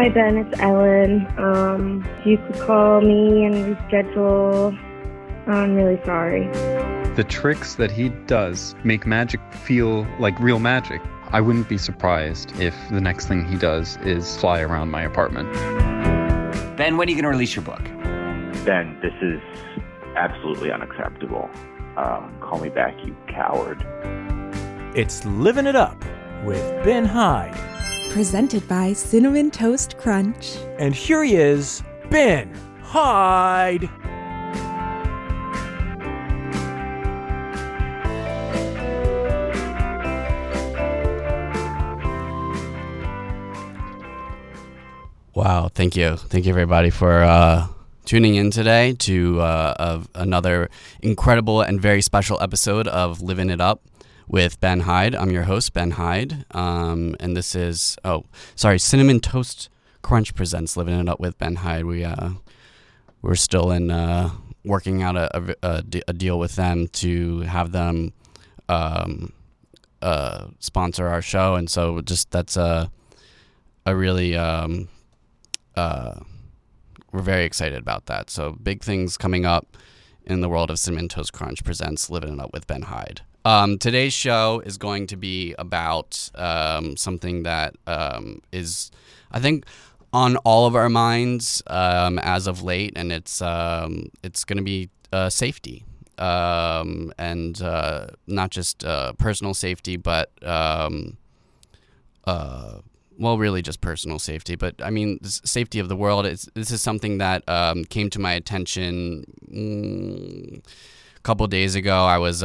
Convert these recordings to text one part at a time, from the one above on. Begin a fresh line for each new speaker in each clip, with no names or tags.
Hi, Ben. It's Ellen. Um, you could call me and reschedule. I'm really sorry.
The tricks that he does make magic feel like real magic. I wouldn't be surprised if the next thing he does is fly around my apartment.
Ben, when are you going to release your book?
Ben, this is absolutely unacceptable. Um, call me back, you coward.
It's Living It Up with Ben Hyde.
Presented by Cinnamon Toast Crunch.
And here he is, Ben Hyde.
Wow, thank you. Thank you, everybody, for uh, tuning in today to uh, of another incredible and very special episode of Living It Up with Ben Hyde. I'm your host, Ben Hyde. Um, and this is, oh, sorry, Cinnamon Toast Crunch presents Living It Up with Ben Hyde. We, uh, we're still in uh, working out a, a, a, deal with them to have them um, uh, sponsor our show. And so just that's a, a really. Um, uh, we're very excited about that. So big things coming up in the world of Cinnamon Toast Crunch presents Living It Up with Ben Hyde. Um, today's show is going to be about um, something that um, is, I think, on all of our minds um, as of late, and it's um, it's going to be uh, safety, um, and uh, not just uh, personal safety, but uh, well, really just personal safety, but I mean, safety of the world. It's, this is something that came to my attention mm, a couple days ago. I was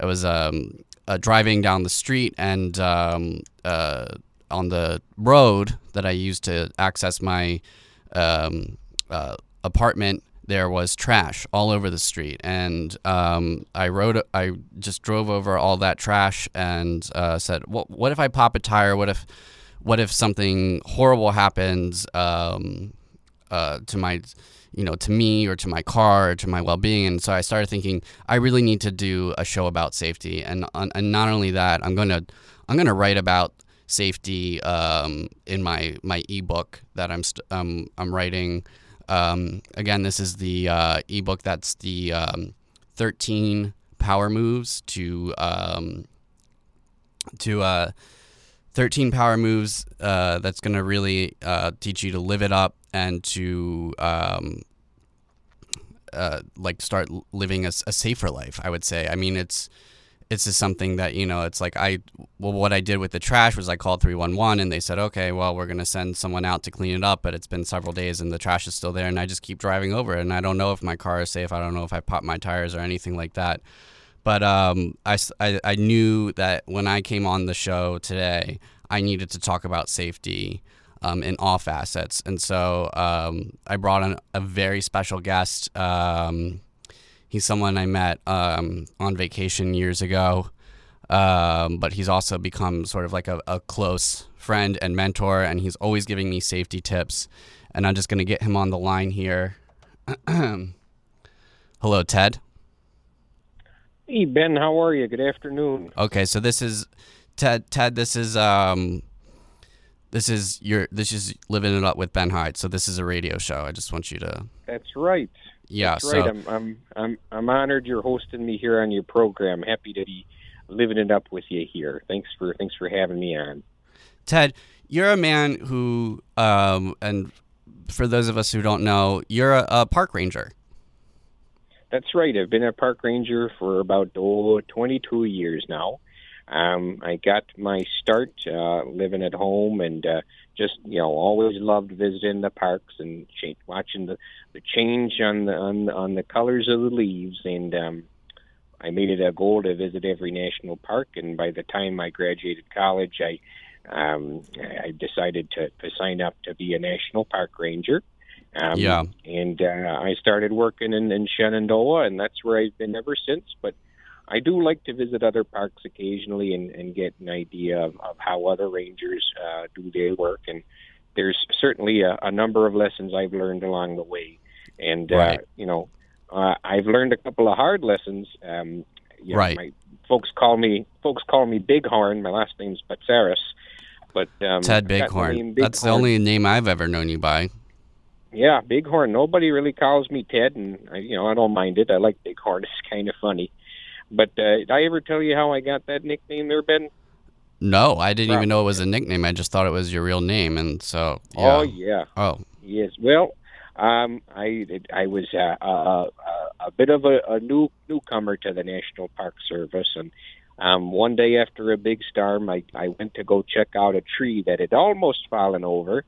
uh, I was um, uh, driving down the street and um, uh, on the road that I used to access my um, uh, apartment there was trash all over the street, and um, I rode. I just drove over all that trash and uh, said, "What? What if I pop a tire? What if, what if something horrible happens um, uh, to my, you know, to me or to my car or to my well-being?" And so I started thinking, I really need to do a show about safety, and and not only that, I'm gonna I'm gonna write about safety um, in my my ebook that I'm st- um, I'm writing. Um, again, this is the uh, ebook that's the um, 13 power moves to um, to uh, 13 power moves uh, that's going to really uh, teach you to live it up and to um, uh, like start living a, a safer life. I would say. I mean, it's it's just something that you know it's like i well what i did with the trash was i called 311 and they said okay well we're to send someone out to clean it up but it's been several days and the trash is still there and i just keep driving over it and i don't know if my car is safe i don't know if i popped my tires or anything like that but um, I, I, I knew that when i came on the show today i needed to talk about safety um, in all facets and so um, i brought on a very special guest um, He's someone I met um, on vacation years ago, um, but he's also become sort of like a, a, close friend and mentor, and he's always giving me safety tips. And I'm just going to get him on the line here. Hello, Ted.
Hey, Ben. How are you? Good afternoon.
Okay, so this is Ted. Ted, this is um, this is your this is living it up with Ben Hyde. So this is a radio show. I just want you to.
That's right.
Yeah,
That's
so
right. I'm, I'm I'm I'm honored you're hosting me here on your program. Happy to be living it up with you here. Thanks for thanks for having me on.
Ted, you're a man who, um, and for those of us who don't know, you're a, a park ranger.
That's right. I've been a park ranger for about oh, 22 years now. Um, I got my start uh, living at home and uh, just you know always loved visiting the parks and ch- watching the, the change on the on, on the colors of the leaves and um, I made it a goal to visit every national park and by the time I graduated college I um, I decided to, to sign up to be a national park ranger. Um,
yeah.
And uh, I started working in, in Shenandoah, and that's where I've been ever since. But I do like to visit other parks occasionally and, and get an idea of, of how other rangers uh, do their work. And there's certainly a, a number of lessons I've learned along the way. And,
right.
uh, you know, uh, I've learned a couple of hard lessons. Um, you know,
right.
My folks call me folks call me Bighorn. My last name's Batsaris. But um,
Ted
the
Bighorn. That's the only name I've ever known you by.
Yeah, Bighorn. Nobody really calls me Ted, and I, you know I don't mind it. I like Bighorn. It's kind of funny. But uh, did I ever tell you how I got that nickname there, Ben?
No, I didn't
Right.
even know it was a nickname. I just thought it was your real name, and so yeah.
Oh yeah.
Oh,
Yes. Well, um, I I was uh, a, a, a bit of a, a new newcomer to the National Park Service, and um, one day after a big storm, I I went to go check out a tree that had almost fallen over,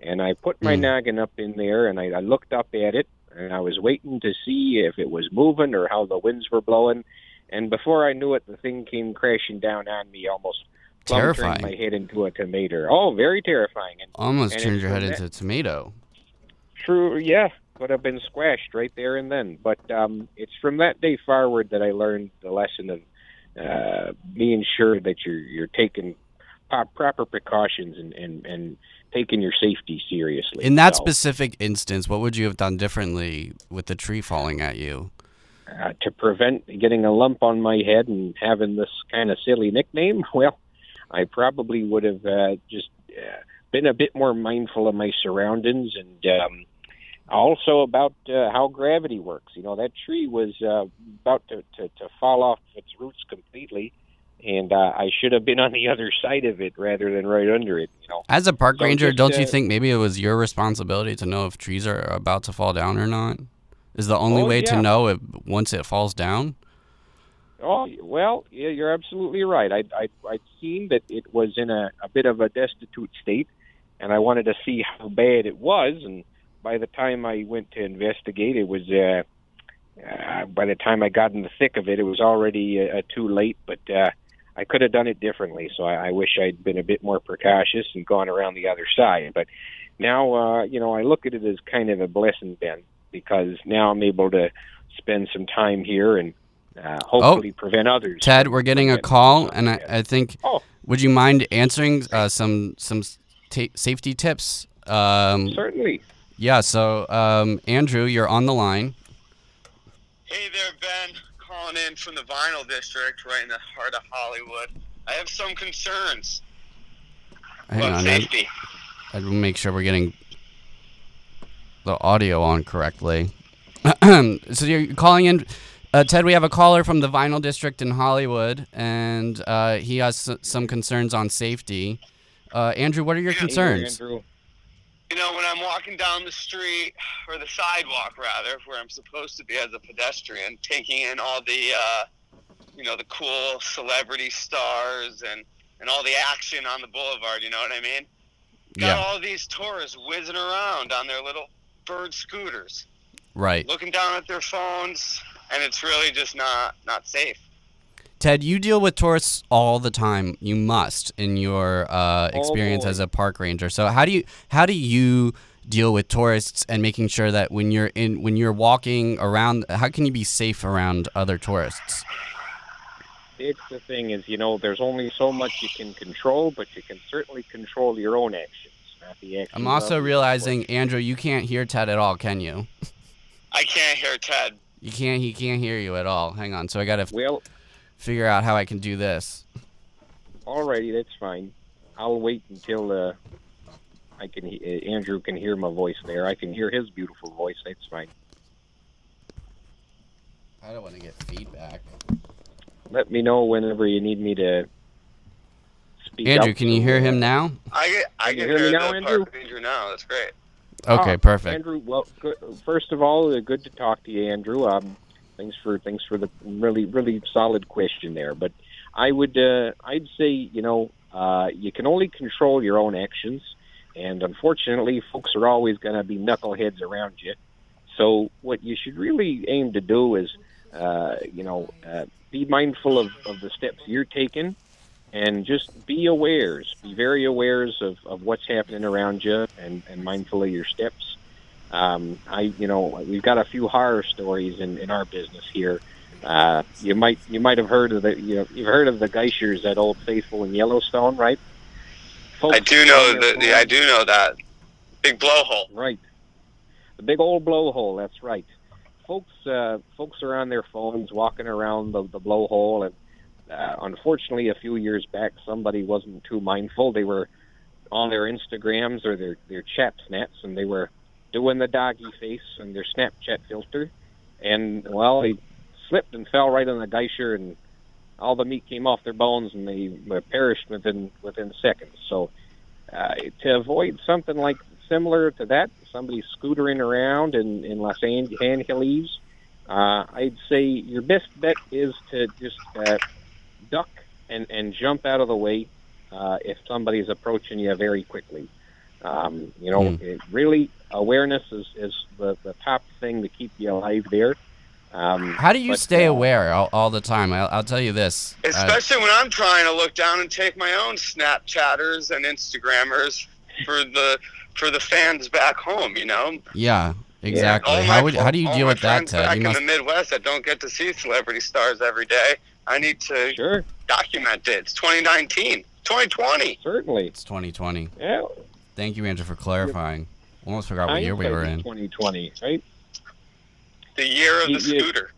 and I put my
Hmm.
noggin up in there, and I, I looked up at it, and I was waiting to see if it was moving or how the winds were blowing, and before I knew it, the thing came crashing down on me, almost
Terrifying.
my head into a tomato. Oh, very terrifying. And
almost
And
turned your head
from
into a tomato.
True, yeah, could have been squashed right there and then. But um, it's from that day forward that I learned the lesson of uh, being sure that you're you're taking proper precautions and, and, and taking your safety seriously.
In that
So,
specific instance, what would you have done differently with the tree falling at you?
Uh, to prevent getting a lump on my head and having this kind of silly nickname, well, I probably would have uh, just uh, been a bit more mindful of my surroundings and um, also about uh, how gravity works. You know, that tree was uh, about to, to, to fall off its roots completely, and uh, I should have been on the other side of it rather than right under it. You know.
As a park
So
ranger,
just,
don't you
uh,
think maybe it was your responsibility to know if trees are about to fall down or not? Is the only
Oh,
way to know if once it falls down?
Oh well, yeah, you're absolutely right. I I I'd seen that it was in a, a bit of a destitute state, and I wanted to see how bad it was. And by the time I went to investigate, it was uh, uh, by the time I got in the thick of it, it was already uh, too late. But uh, I could have done it differently. So I, I wish I'd been a bit more precautious and gone around the other side. But now, uh, you know, I look at it as kind of a blessing, Ben, because now I'm able to spend some time here and uh, hopefully prevent others.
Oh, Ted, we're getting a call, and I. I think.
Oh.
Would you mind answering uh, some some ta- safety tips? Um,
certainly.
yeah. So, um, Andrew, you're on the line.
Hey there, Ben. Calling in from the Vinyl District, right in the heart of Hollywood. I have some concerns
Hang
about
on, I,
safety.
I will make sure we're getting the audio on correctly. so you're calling in, uh, Ted. We have a caller from the Vinyl District in Hollywood, and uh, he has s- some concerns on safety. Uh, Andrew, what are your concerns?
Andrew.
You know, when I'm walking down the street, or the sidewalk rather, where I'm supposed to be as a pedestrian, taking in all the, uh, you know, the cool celebrity stars and, and all the action on the boulevard, you know what I mean? Got
Yeah,
all these tourists whizzing around on their little bird scooters,
right.
looking down at their phones, and it's really just not, not safe.
Ted, you deal with tourists all the time. You must in your uh, experience
boy.
as a park ranger. So how do you how do you deal with tourists and making sure that when you're in when you're walking around, how can you be safe around other tourists?
It's the thing is, you know, there's only so much you can control, but you can certainly control your own actions, not the actions.
I'm also
of-
realizing, Andrew, you can't hear Ted at all, can you?
I can't hear Ted.
You can't. He can't hear you at all. Hang on. So I gotta f-
Well,
figure out how I can do this.
alrighty, that's fine. I'll wait until uh, I can. he- Uh, Andrew can hear my voice there. I can hear his beautiful voice. That's fine.
I don't want to get feedback.
Let me know whenever you need me to speak.
Andrew,
up
can you hear him now?
I get, I
Can
can
hear me
hear
now,
the
Andrew?
park ranger now. That's great.
Okay,
Ah,
perfect.
Andrew, well, good, first of all, uh, good to talk to you, Andrew. Um, thanks for thanks for the really really solid question there. But I would uh, I'd say you know uh, you can only control your own actions, and unfortunately, folks are always going to be knuckleheads around you. So what you should really aim to do is uh, you know uh, be mindful of, of the steps you're taking. And just be awares, be very awares of, of what's happening around you, and, and mindful of your steps. Um, I, you know, we've got a few horror stories in, in our business here. Uh, you might you might have heard of the you know you've heard of the Geishers at Old Faithful in Yellowstone, right? Folks
I do know that. I do know that. Big blowhole.
Right. The big old blowhole. That's right. Folks, uh, folks are on their phones walking around the, the blowhole, and uh, unfortunately, a few years back, somebody wasn't too mindful. They were on their Instagrams or their their chat snaps, and they were doing the doggy face and their Snapchat filter, and well, they slipped and fell right on the geisha, and all the meat came off their bones, and they perished within within seconds. So, uh, to avoid something like similar to that, somebody scootering around in in Los Angeles, uh, I'd say your best bet is to just uh, duck and and jump out of the way uh, if somebody's approaching you very quickly. Um, you know,
Hmm.
it really awareness is, is the, the top thing to keep you alive there. Um,
How do you
but,
stay
uh,
aware all, all the time? I'll, I'll tell you this. uh,
Especially when I'm trying to look down and take my own Snapchatters and Instagrammers for the for the fans back home. You know,
yeah, exactly.
All
How
my
would how do you deal with that,
friends
Ted?
Back
You
in the Midwest that don't get to see celebrity stars every day. I need to
Sure,
document it. It's 2019, 2020.
certainly.
it's 2020.
Yeah,
Thank you, Andrew, for clarifying. Almost forgot what year we were in.
2020, right?
The year of the
You- you-
scooter.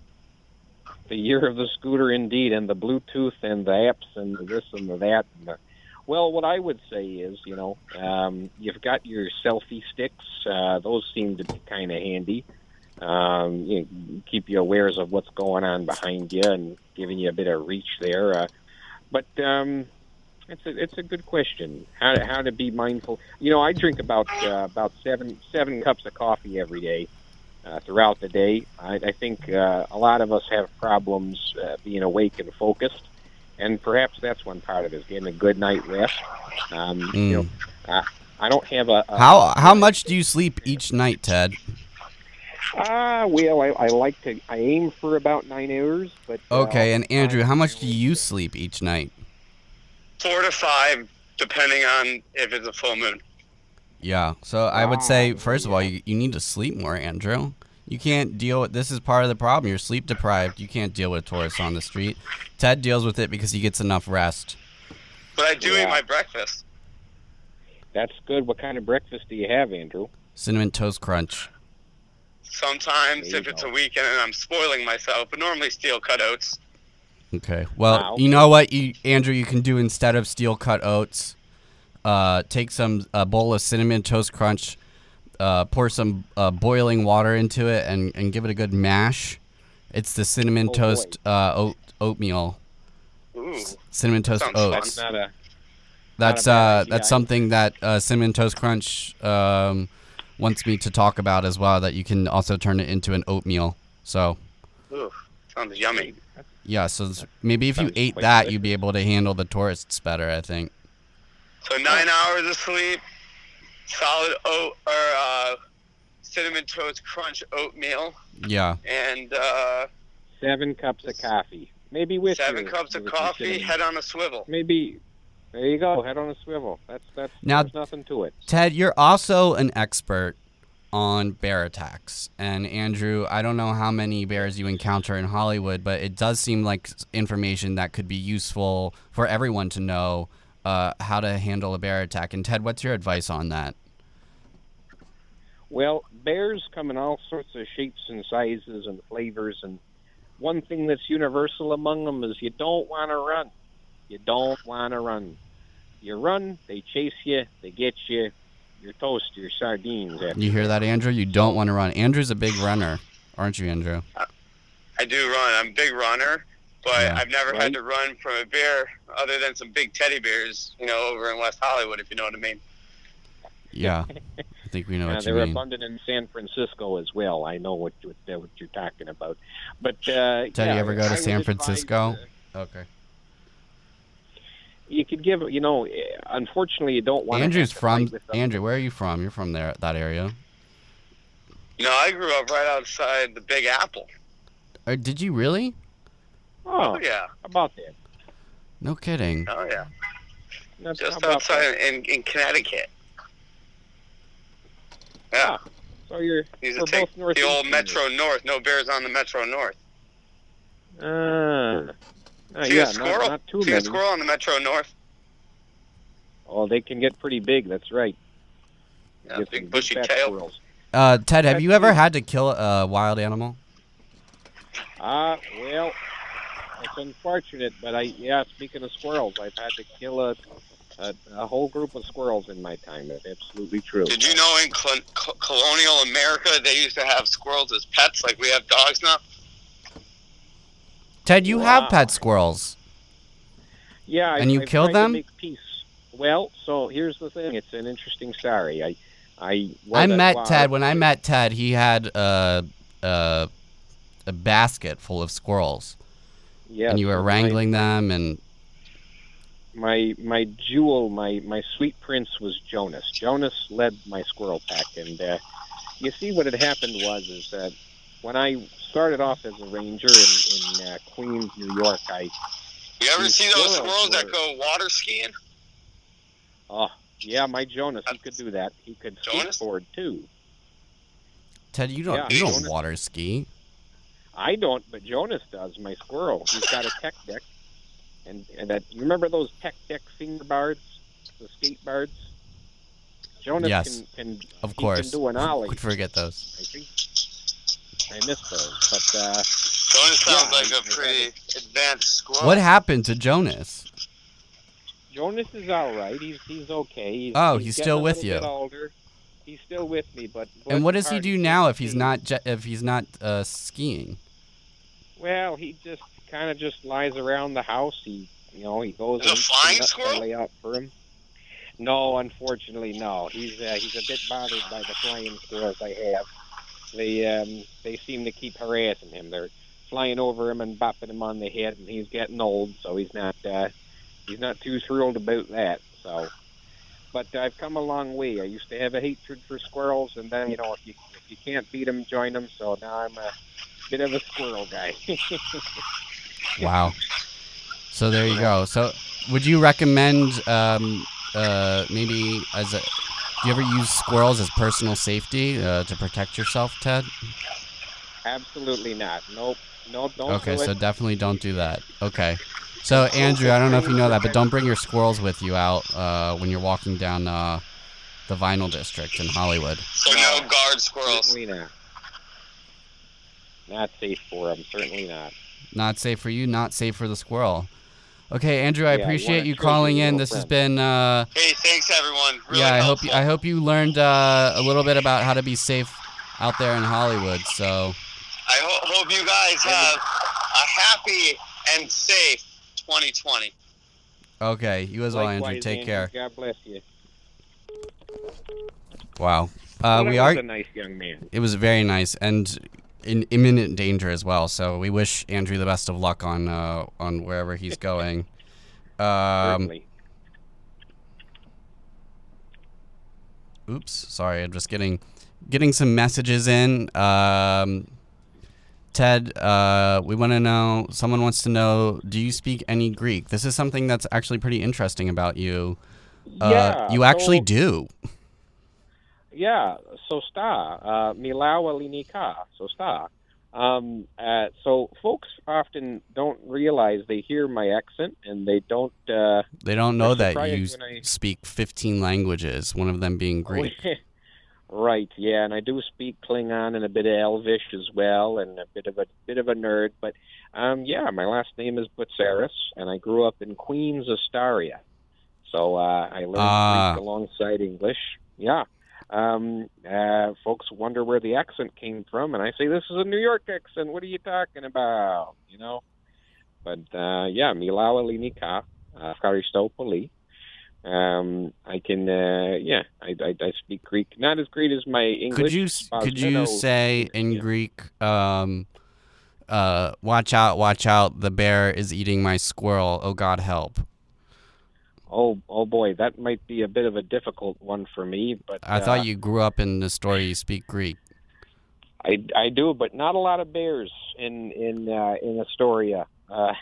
The year of the scooter, indeed, and the Bluetooth and the apps and the this and the that. And the, well, what I would say is, you know, um, you've got your selfie sticks. Uh, those seem to be kind of handy. Um, you know, keep you aware of what's going on behind you and giving you a bit of reach there. Uh, but um, it's a it's a good question. How to, how to be mindful. You know, I drink about uh, about seven seven cups of coffee every day uh, throughout the day. I, I think uh, a lot of us have problems uh, being awake and focused, and perhaps that's one part of it: is getting a good night rest. Um, You know, uh, I don't have a, a
How how much do you sleep each night, Ted?
Ah, well, I, I like to. I aim for about nine hours, but uh,
Okay, and Andrew, how much do you sleep each night?
Four to five, depending on if it's a full moon.
Yeah. So I would say, first of all, you, you need to sleep more, Andrew. You can't deal with this is part of the problem. You're sleep deprived. You can't deal with tourists on the street. Ted deals with it because he gets enough rest.
But I do
Yeah.
eat my breakfast.
that's good. What kind of breakfast do you have, Andrew?
Cinnamon toast crunch.
Sometimes, if
you
it's
go.
a weekend and I'm spoiling myself, but normally steel cut oats.
Okay. Well,
Wow.
you know what, you Andrew, you can do instead of steel cut oats, uh, take some a bowl of cinnamon toast crunch, uh, pour some uh, boiling water into it, and, and give it a good mash. It's the cinnamon
Oh,
toast uh, oat oatmeal.
Ooh,
Cinnamon toast
Sounds fun.
oats.
That's.
That's uh that's something that uh, cinnamon toast crunch um, wants me to talk about as well. That you can also turn it into an oatmeal. So
ooh, sounds yummy.
yeah, so maybe if you
Sounds
ate that,
delicious.
you'd be able to handle the tourists better. I think.
So nine hours of sleep, solid oat or uh, cinnamon toast crunch oatmeal,
Yeah.
and uh,
Seven cups of coffee, maybe with
seven
your-
cups of coffee. Head on a swivel.
Maybe. There you go. Head on a swivel. That's that's.
Now-
there's nothing to it.
Ted, you're also an expert on bear attacks. And Andrew, I don't know how many bears you encounter in Hollywood, but it does seem like information that could be useful for everyone to know uh, how to handle a bear attack. And Ted, what's your advice on that?
Well, bears come in all sorts of shapes and sizes and flavors, and one thing that's universal among them is you don't want to run. You don't want to run. You run, they chase you, they get you. You're toast, you're sardines.
You hear that, Andrew? You don't want to run. Andrew's a big runner, aren't you, Andrew?
I do run. I'm a big runner, but
Yeah.
I've never
Right.
had to run from a bear other than some big teddy bears, you know, over in West Hollywood, if you know what I mean.
Yeah. I think we know
Uh,
what you
they're
mean.
abundant in San Francisco as well. I know what you, what you're talking about. But uh,
Ted,
yeah,
you ever go to
I would
San
advise,
Francisco?
uh,
Okay.
You could give, you know, eh, unfortunately, you don't want.
Andrew's
to
from
with.
Andrew. Where are you from? You're from there, that area.
no I grew up right outside the Big Apple.
Or did you really?
Oh,
Oh yeah,
about that.
No kidding.
oh yeah,
That's
just outside in, in Connecticut. Yeah,
that. So you're
used
we're
to take
both
the old. Metro North. No bears on the Metro North.
Ah.
See
yeah,
a
not-
squirrel?
Not, too
See
many.
a squirrel on the Metro North?
Oh, they can get pretty big. That's right.
Yeah,
Get
big bushy
fat
tail.
squirrels.
Uh, Ted, have you ever had to kill a wild animal?
Ah, well, it's unfortunate, but I yeah. Speaking of squirrels, I've had to kill a a, a whole group of squirrels in my time. That's absolutely true.
Did you know in col- co- colonial America they used to have squirrels as pets, like we have dogs now?
Ted, you
Wow.
have pet squirrels.
Yeah,
And
I,
you
I've
killed
tried to
them?
Well, so here's the thing. It's an interesting story. I, I,
I met Ted. When I met Ted, he had a a, a basket full of squirrels,
Yes,
and you were
my-
wrangling them. And
my my jewel, my my sweet prince was Jonas. Jonas led my squirrel pack, and uh, you see what had happened was is that when I started off as a ranger in, in uh, Queens, New York, I
You ever see those
squirrels
squirrels that go water skiing?
oh yeah, my Jonas, he could do that. He could
Jonas?
skateboard too.
Ted, you don't
Yeah,
you don't
Jonas-
water ski.
I don't, but Jonas does. My squirrel, he's got a tech deck, and and that you remember those tech deck finger bars, the skate bars. Jonas
Yes,
can, can
Of course,
can do an ollie.
could forget those.
I think I missed those, but uh,
Jonas sounds
Yeah,
like
I-
a pretty advanced squirrel.
What happened to Jonas?
Jonas is all right. He's he's okay. He's,
Oh,
he's
he's still
a
with
little bit
you.
Older. He's still with me, but
And what does he do now if he's not je- if he's not uh, skiing?
Well, he just kind of just lies around the house. He, you know, he goes.
Is it a
and eats
flying
nuts
squirrel?
lay out for him. No, unfortunately, no. He's uh, he's a bit bothered by the flying squirrels I have. They um they seem to keep harassing him. They're flying over him and bopping him on the head, and he's getting old, so he's not uh, he's not too thrilled about that. So, but I've come a long way. I used to have a hatred for squirrels, and then you know if you if you can't beat them, join them. So now I'm a bit of a squirrel guy.
Wow. So there you go. So would you recommend um, uh, maybe as a do you ever use squirrels as personal safety uh, to protect yourself, Ted?
Absolutely not. Nope. No, don't
Okay,
do
so
it.
definitely don't do that. Okay. So Andrew, I don't know if you know that, but don't bring your squirrels with you out uh, when you're walking down uh, the Vinyl District in Hollywood.
So no guard squirrels.
Certainly not. Not safe for them. Certainly not.
Not safe for you, not safe for the squirrel. Okay, Andrew, I
Yeah,
appreciate you calling
your
in.
little
This has been uh,
Hey, thanks everyone. Really
yeah. I hope you, I hope you learned uh, a little bit about how to be safe out there in Hollywood. So
I ho- hope you guys have a happy and safe 2020.
okay, you as well, Andrew.
Likewise,
Take
Andrew.
care.
God bless you.
Wow. Uh,
Well, that
we
was
are.
a nice young man.
It was very nice and in imminent danger as well. So we wish Andrew the best of luck on uh, on wherever he's going. Um, oops, sorry, I'm just getting getting some messages in. Um, Ted, uh, we want to know. Someone wants to know. Do you speak any Greek? This is something that's actually pretty interesting about you. Uh,
yeah.
you actually
so,
do.
Yeah. So sta. Uh, Milawa linika. So sta. Um, uh, so folks often don't realize they hear my accent and they don't. Uh,
They don't know that you
I-
speak 15 languages. One of them being Greek.
right. Yeah, and I do speak Klingon and a bit of Elvish as well, and a bit of a bit of a nerd. But um, yeah, my last name is Butsaris, and I grew up in Queens, Astoria. So uh, I learned
Ah.
Greek alongside English. Yeah. Um, uh, folks wonder where the accent came from, and I say this is a New York accent. What are you talking about? You know. But uh, yeah, Milawa Linika, uh, Charistopoli. Um, I can, uh, yeah, I, I, I speak Greek. Not as great as my English.
Could you could you say in
yeah.
Greek, um, uh, "Watch out, watch out! The bear is eating my squirrel. Oh God, help!"
Oh, oh boy, that might be a bit of a difficult one for me. But
I
uh,
thought you grew up in the story. You speak Greek.
I, I do, but not a lot of bears in in uh, in Astoria. Uh,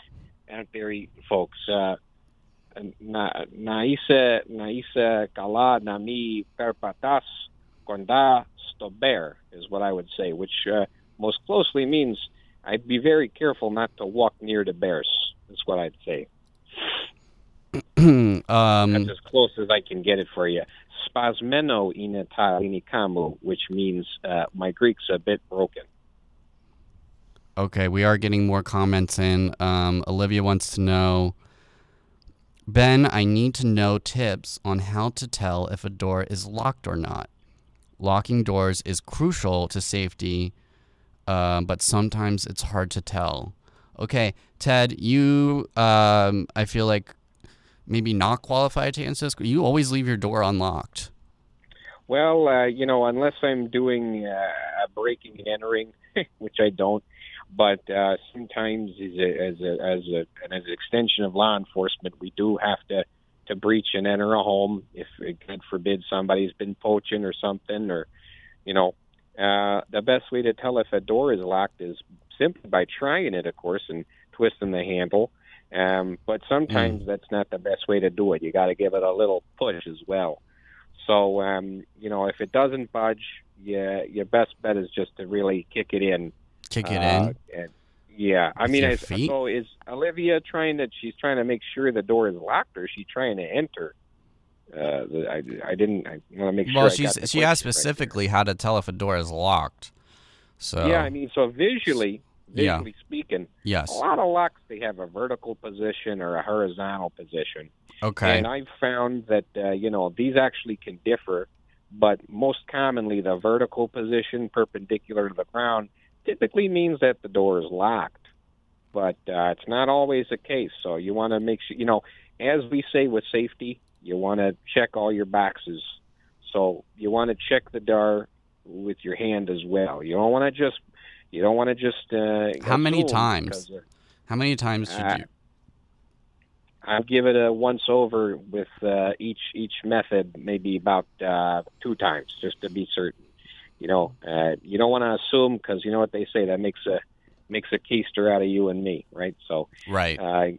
out there, folks. Uh, na naisa naisa kala nami perpatas konda stober is what I would say, which uh, most closely means I'd be very careful not to walk near the bears. That's what I'd say.
um,
That's as close as I can get it for you. Spasmeno in Italicamo, which means uh, my Greek's a bit broken.
okay, we are getting more comments in. Um, Olivia wants to know. Ben, I need to know tips on how to tell if a door is locked or not. Locking doors is crucial to safety, uh, but sometimes it's hard to tell. Okay, Ted, you, um, I feel like maybe not qualified to this. You always leave your door unlocked.
Well, uh, you know, unless I'm doing uh, a breaking and entering, which I don't, but uh, sometimes as a, as a, as a as an extension of law enforcement, we do have to to breach and enter a home if, God forbid, somebody's been poaching or something, or you know, uh, the best way to tell if a door is locked is simply by trying it, of course, and twisting the handle. Um, but sometimes mm. that's not the best way to do it. You got to give it a little push as well. So, um, you know, if it doesn't budge, yeah, your best bet is just to really kick it in.
Kick it uh,
in. Yeah, I mean, I, so is Olivia trying to? She's trying to make sure the door is locked, or is she trying to enter? Uh, I, I didn't. I want to make sure.
Well, she's she asked specifically right how to tell if a door is locked. So
yeah, I mean, so visually, visually yeah. speaking,
yes,
a lot of locks they have a vertical position or a horizontal position.
Okay.
And I've found that uh, you know these actually can differ, but most commonly the vertical position perpendicular to the ground typically means that the door is locked. But uh, it's not always the case. So you want to make sure you know, as we say with safety, you want to check all your boxes. So you want to check the door with your hand as well. You don't want to just you don't want to just uh,
how many times? Uh, how many times should uh, you?
I'll give it a once over with uh, each each method, maybe about uh, two times, just to be certain. You know, uh, you don't want to assume because you know what they say that makes a makes a keister out of you and me, right? So,
right.
Uh,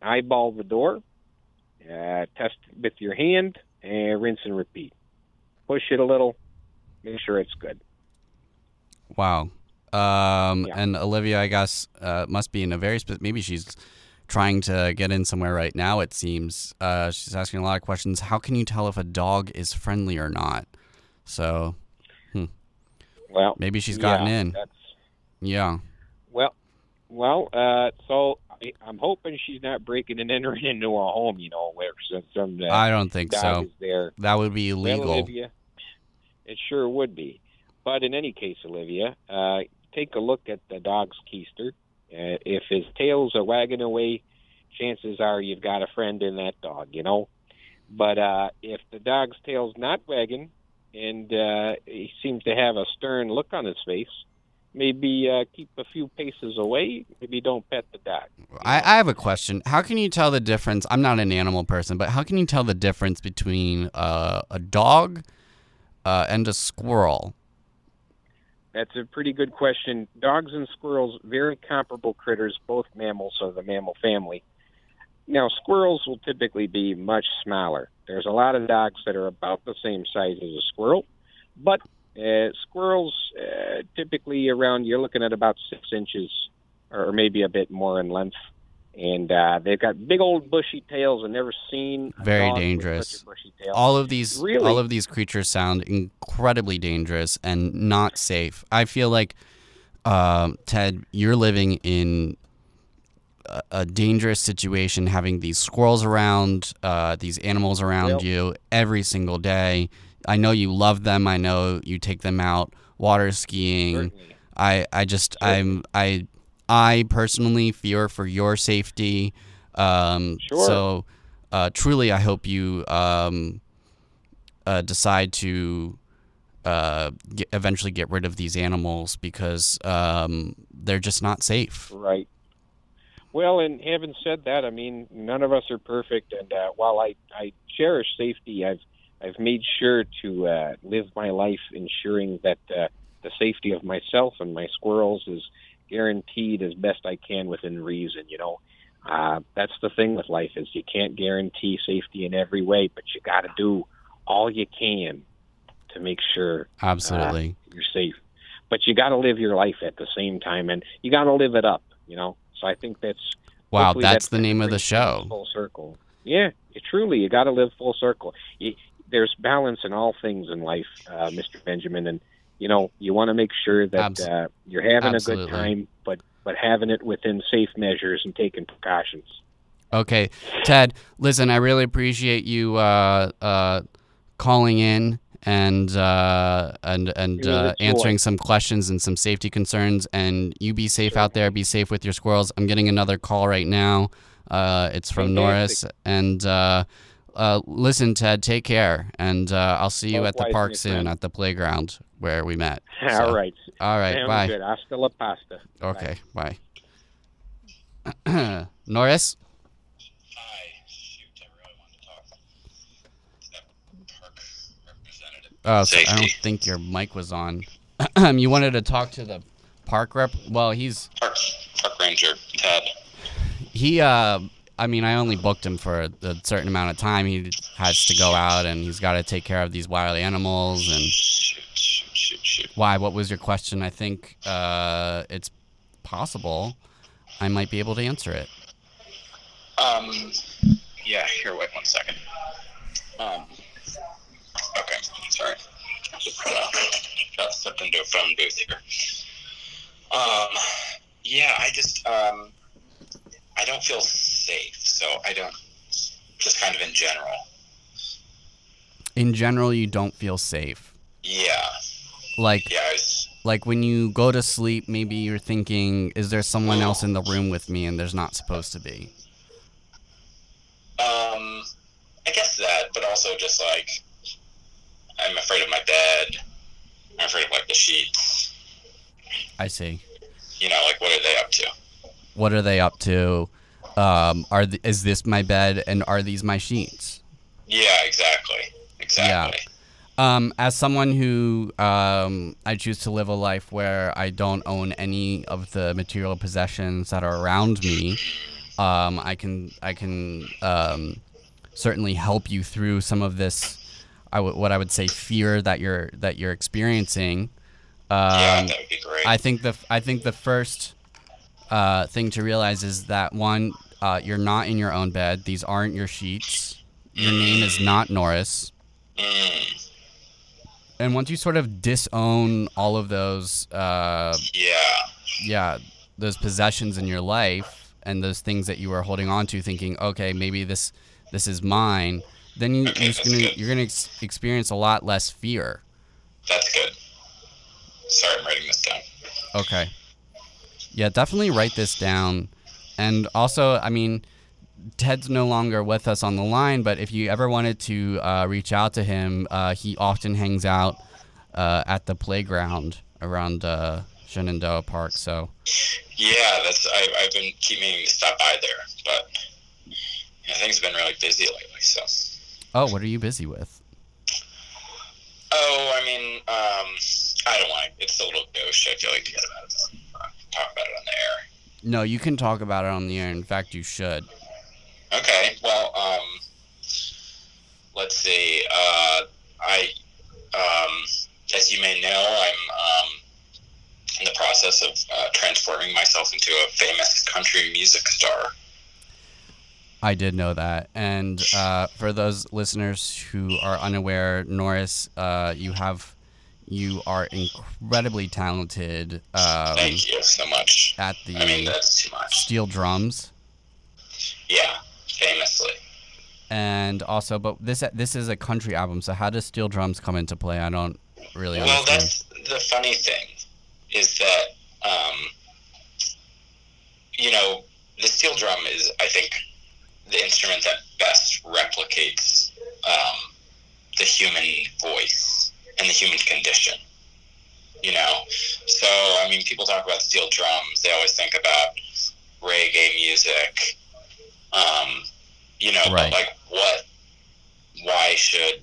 eyeball the door, uh, test with your hand, and rinse and repeat. Push it a little, make sure it's good.
Wow. Um, yeah. And Olivia, I guess, uh, must be in a very spe- maybe she's trying to get in somewhere right now, it seems. Uh, she's asking a lot of questions. How can you tell if a dog is friendly or not? So, hmm.
well,
maybe she's gotten
yeah,
in. Yeah.
Well, well, uh, so I, am hoping she's not breaking and entering into a home, you know, where some, some uh,
I don't think so.
there.
That would be illegal.
Well, Olivia, it sure would be. But in any case, Olivia, uh, take a look at the dog's keister uh, if his tails are wagging away, chances are you've got a friend in that dog, you know. But uh, if the dog's tail's not wagging and uh, he seems to have a stern look on his face, maybe uh, keep a few paces away. Maybe don't pet the dog.
I, I, have a question. How can you tell the difference? I'm not an animal person, but how can you tell the difference between uh, a dog uh, and a squirrel?
That's a pretty good question. Dogs and squirrels, very comparable critters, both mammals of the mammal family. Now, squirrels will typically be much smaller. There's a lot of dogs that are about the same size as a squirrel, but uh, squirrels uh, typically around, you're looking at about six inches or maybe a bit more in length and uh, they've got big old bushy tails. I've never seen
very dangerous. All of these, really? all of these creatures sound incredibly dangerous and not safe. I feel like, uh, Ted, you're living in a, a, dangerous situation, having these squirrels around, uh, these animals around yep. you every single day. I know you love them. I know you take them out water skiing. Certainly. I, I just, Certainly. I'm, I I personally fear for your safety. Um,
sure.
So, uh, truly, I hope you um, uh, decide to uh, get, eventually get rid of these animals because um, they're just not safe.
Right. Well, and having said that, I mean, none of us are perfect, and uh, while I, I cherish safety, I've I've made sure to uh, live my life ensuring that uh, the safety of myself and my squirrels is guaranteed as best I can within reason. You know, uh, that's the thing with life is you can't guarantee safety in every way, but you got to do all you can to make sure
absolutely
uh, you're safe. But you got to live your life at the same time, and you got to live it up. You know, so I think that's
wow. That's, that's the name of the show.
Full circle. Yeah, truly, you got to live full circle. You, there's balance in all things in life, uh, Mr. Benjamin, and you know, you want to make sure that uh, you're having
Absolutely.
a good time, but but having it within safe measures and taking precautions.
Okay, Ted. Listen, I really appreciate you uh, uh, calling in and uh, and and
It was a
uh, answering some questions and some safety concerns. And you be safe out there. Be safe with your squirrels. I'm getting another call right now. Uh, it's from Norris. And uh, uh, listen, Ted. Take care. And uh, I'll see you at the park soon at the playground where we met.
All
So,
right.
All right.
Sounds
bye.
good. Hasta la pasta.
Okay. Bye. Norris. Oh, so I don't think your mic was on. you wanted to talk to the park rep. Well, he's
Park, park ranger Ted.
he. Uh, I mean, I only booked him for a, a certain amount of time. He has to go out and he's got to take care of these wild animals. And
Shoot, shoot,
why? What was your question? I think uh, it's possible I might be able to answer it.
Um, yeah. Here, wait one second. Um. Okay. Sorry. Just uh, got stepped into a phone booth here. Um. Yeah. I just um. I don't feel safe, so I don't. Just kind of in general.
In general, you don't feel safe.
Yeah.
Like
Yeah. Was,
like when you go to sleep, maybe you're thinking, "Is there someone else in the room with me?" And there's not supposed to be.
Um, I guess that, but also just like I'm afraid of my bed. I'm afraid of like the sheets.
I see.
You know, like what are they up to?
What are they up to? Um, are th- is this my bed and are these my sheets?
Yeah, exactly, exactly.
Um, as someone who um, I choose to live a life where I don't own any of the material possessions that are around me, um, I can I can um, certainly help you through some of this. I w- what I would say fear that you're that you're experiencing. Um,
yeah, that would be great.
I think the I think the first uh, thing to realize is that one, uh, you're not in your own bed. These aren't your sheets. Your name is not Norris. And once you sort of disown all of those, uh,
yeah,
yeah, those possessions in your life and those things that you were holding on to, thinking, okay, maybe this this is mine, then you,
Okay,
you're gonna
good.
you're gonna ex- experience a lot less fear.
that's good. Sorry, I'm writing this down.
Okay. Yeah, definitely write this down. And also, I mean, Ted's no longer with us on the line, but if you ever wanted to uh, reach out to him, uh, he often hangs out uh, at the playground around uh, Shenandoah Park. So,
Yeah, that's I, I've been keeping stop by there, but yeah, things have been really busy lately. So,
oh, what are you busy with?
oh, I mean, um, I don't want to. It's a little gauche. I feel like to get about it, uh, talk about it on the air.
No, you can talk about it on the air. In fact, you should.
Okay. Well, um, let's see. Uh, I, um, as you may know, I'm um, in the process of uh, transforming myself into a famous country music star.
I did know that. And uh, for those listeners who are unaware, Norris, uh, you have, you are incredibly talented um,
Thank you so much.
at the
I mean, that's too much.
steel drums,
Yeah, famously.
and also, but this this is a country album. So how does steel drums come into play? I don't really
Well,
understand.
that's the funny thing is that um, you know the steel drum is, I think, the instrument that best replicates um, the human voice and the human condition. You know, so I mean, people talk about steel drums. They always think about reggae music. Um, you know,
Right.
but like, what? Why should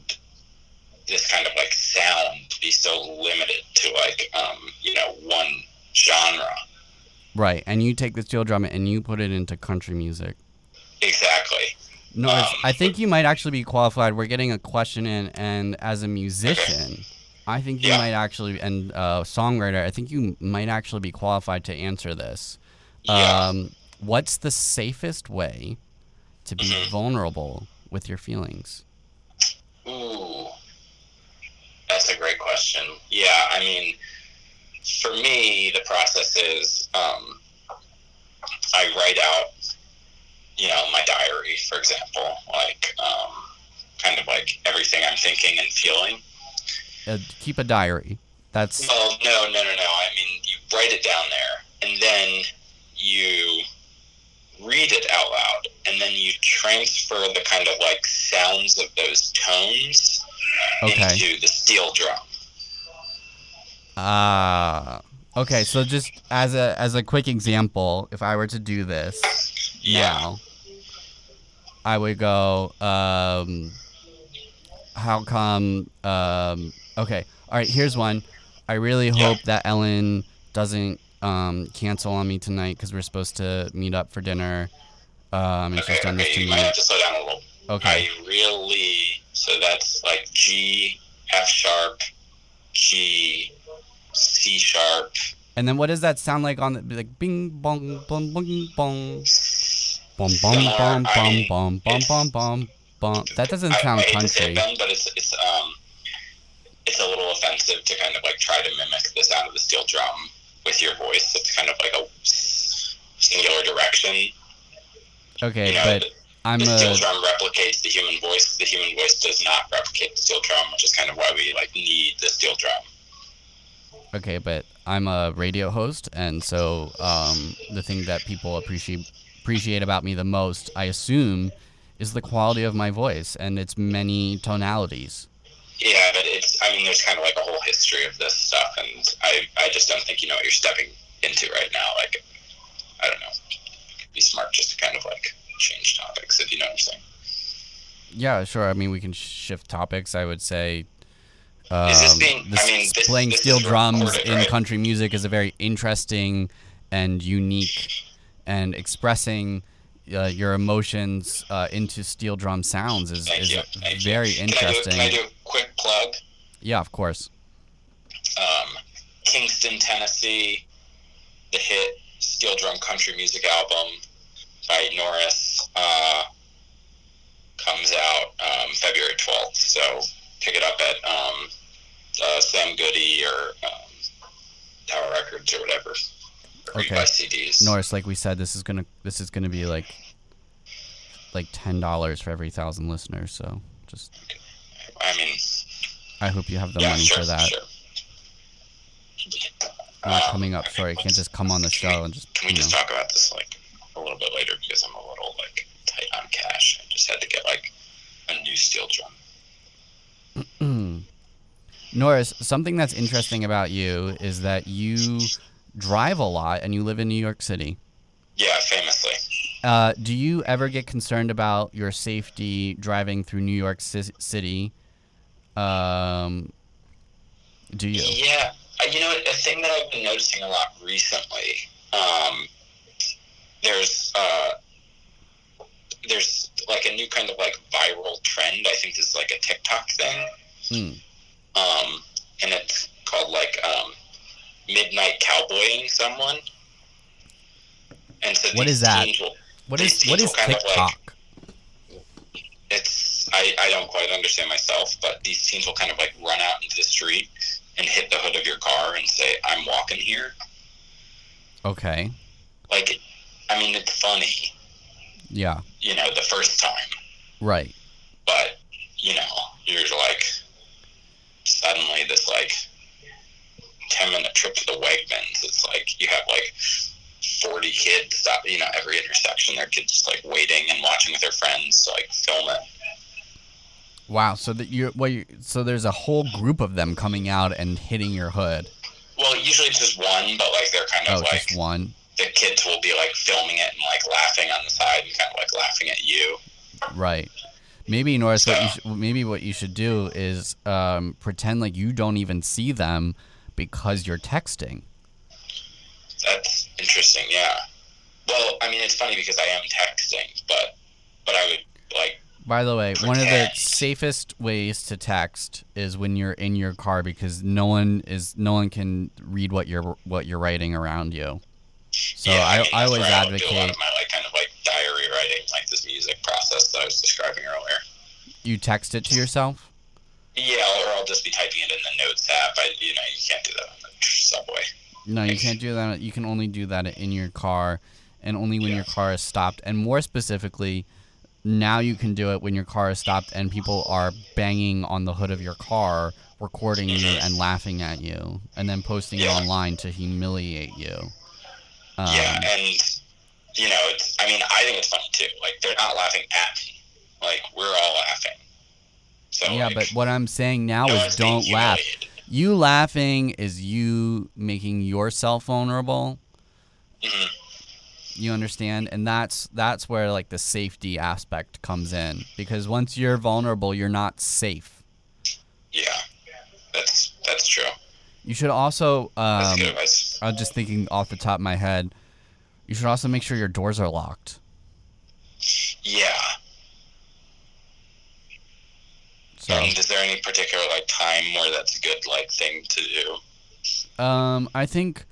this kind of like sound be so limited to like um, you know one genre?
Right, and you take the steel drum and you put it into country music.
Exactly.
No,
Um,
I think you might actually be qualified. We're getting a question in, and as a musician, I think you
Yeah.
might actually, and uh, songwriter, I think you might actually be qualified to answer this.
Yeah.
Um, what's the safest way to be
Mhm.
vulnerable with your feelings?
Ooh, that's a great question. Yeah, I mean, for me, the process is um, I write out you know, my diary, for example, like um, kind of like everything I'm thinking and feeling.
Uh, keep a diary. That's
Well, no, no, no, no. I mean, you write it down there, and then you read it out loud, and then you transfer the kind of like sounds of those tones
Okay.
into the steel drum.
Ah. okay, so just as a as a quick example, if I were to do this now, I would go. Um, how come? Um, okay, all right. Here's one. I really hope that Ellen doesn't um, cancel on me tonight because we're supposed to meet up for dinner. Um, and she's done this
Okay,
to
you
me.
might have to slow down a little.
Okay.
I really. So that's like G, F sharp, G, C sharp.
And then what does that sound like on the like bing bong bong bong bong bong. bom bom bom bom bom bom bom bom bom. That doesn't sound
I say
country.
Ben, but it's it's um it's a little offensive to kind of like try to mimic the sound of the steel drum with your voice. It's kind of like a singular direction.
Okay,
you know,
but
the,
I'm
the steel
a
drum replicates the human voice. The human voice does not replicate the steel drum, which is kind of why we like need the steel drum.
okay, but I'm a radio host, and so um, the thing that people appreciate appreciate about me the most, I assume, is the quality of my voice and its many tonalities.
Yeah, but it's I mean there's kind of like a whole history of this stuff, and I I just don't think you know what you're stepping into right now. Like I don't know, be smart just to kind of like change topics if you know what I'm saying.
Yeah, sure. I mean, we can shift topics. I would say. Um,
Is this being-
this-
I mean, this-
playing
this
steel drums
recorded,
in
right?
country music is a very interesting and unique, and expressing uh, your emotions uh, into steel drum sounds is,
Thank
is very
Can
interesting.
I do quick plug?
Yeah, of course.
Um, Kingston, Tennessee, the hit steel drum country music album by Norris uh, comes out um, February 12th. So pick it up at um, uh, Sam Goody or um, Tower Records or whatever. Or
Okay.
CDs.
Norris, like we said, this is gonna this is gonna be like like ten dollars for every thousand listeners. So just
I mean,
I hope you have the
yeah,
money
sure,
for that.
Sure.
Not coming up. Sorry, I can't just come on the show and just
Can we just
know.
talk about this like a little bit later because I'm a little like tight on cash. I just had to get like a new steel drum.
Norris, something that's interesting about you is that you drive a lot and you live in New York City.
Yeah, famously.
Uh, do you ever get concerned about your safety driving through New York Ci- City? Um, do you?
Yeah, uh, you know, a thing that I've been noticing a lot recently. Um, there's uh, there's like a new kind of like viral trend. I think this is like a TikTok thing,
Hmm.
um, and it's called like um, midnight cowboying someone. And so
What is that?
will-
What is what is
kind of, like,
TikTok?
it's I, I don't quite understand myself, but these teens will kind of like run out into the street and hit the hood of your car and say, "I'm walking here."
Okay.
Like, I mean, it's funny,
Yeah.
you know, the first time,
Right.
but you know, you're like suddenly this like ten minute trip to the Wegmans. It's like you have like forty kids stop, you know, every intersection. There are kids just like waiting and watching with their friends to like film it.
Wow. So that you well, you, so there's a whole group of them coming out and hitting your hood.
Well, usually it's just one, but like they're kind of
Oh,
like
just one.
the kids will be like filming it and like laughing on the side and kind of like laughing at you.
Right. Maybe Norris, what you sh- maybe what you should do is um, pretend like you don't even see them because you're texting.
That's interesting. Yeah. Well, I mean, it's funny because I am texting, but but I would like
By the way, one of the safest ways to text is when you're in your car because no one is no one can read what you're what you're writing around you. So
yeah,
I,
mean,
I always
where I do a lot
advocate
of my like kind of like diary writing, like this music process that I was describing earlier.
you text it to yourself.
Yeah, or I'll just be typing it in the notes app. I, you know, you can't do that on the subway.
No, you can't do that. You can only do that in your car. and only when your car is stopped. And more specifically, now you can do it when your car is stopped and people are banging on the hood of your car, recording you and laughing at you, and then posting it online to humiliate you. Um,
yeah, and you know, it's. I mean, I think it's funny too. Like they're not laughing at me. Like we're all laughing. So
yeah,
like,
but what I'm saying now
no
is don't laugh. You laughing is you making yourself vulnerable.
Mhm.
You understand? And that's that's where like the safety aspect comes in because once you're vulnerable, you're not safe.
Yeah, that's that's true.
You should also
That's
um
good advice.
I was just thinking off the top of my head, you should also make sure your doors are locked.
Yeah.
So
And is there any particular like time where that's a good like thing to do?
Um, I think,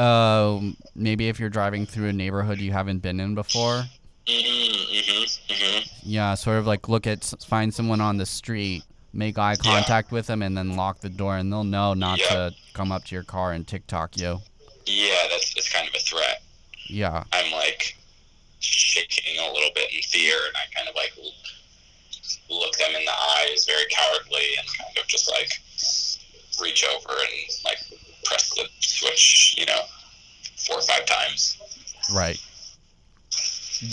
um, maybe if you're driving through a neighborhood you haven't been in before,
Mm-hmm, mm-hmm.
yeah, sort of like look at, find someone on the street, make eye contact with them, and then lock the door, and they'll know not to come up to your car and TikTok you.
Yeah, that's it's kind of a threat.
Yeah,
I'm like shaking a little bit in fear, and I kind of like look them in the eyes, very cowardly, and kind of just like reach over and like press the switch, you know, four or five times.
right.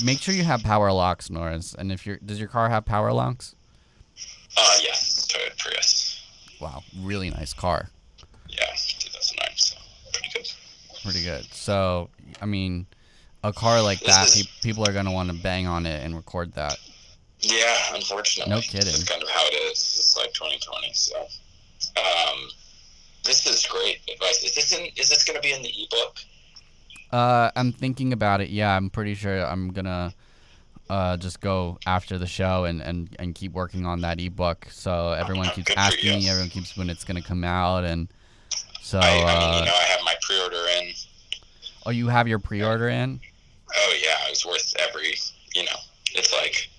Make sure you have power locks, Norris. And if your does your car have power locks?
Uh, yes, Toyota Prius.
Wow, really nice car.
Yeah, 2009. So pretty good.
Pretty good. So, I mean, a car like
This
that,
is-
pe- people are gonna want to bang on it and record that.
Yeah, unfortunately.
No kidding.
That's kind of how it is. It's like 2020. So, um, this is great advice. Is this in? Is this going to be in the ebook?
Uh, I'm thinking about it. Yeah, I'm pretty sure I'm gonna uh just go after the show and and and keep working on that ebook. So everyone keeps
good
asking me. Everyone keeps when it's gonna come out, and so
I, I mean,
uh,
you know, I have my pre-order in.
oh, you have your pre-order in?
Oh yeah, it was worth every. You know, it's like,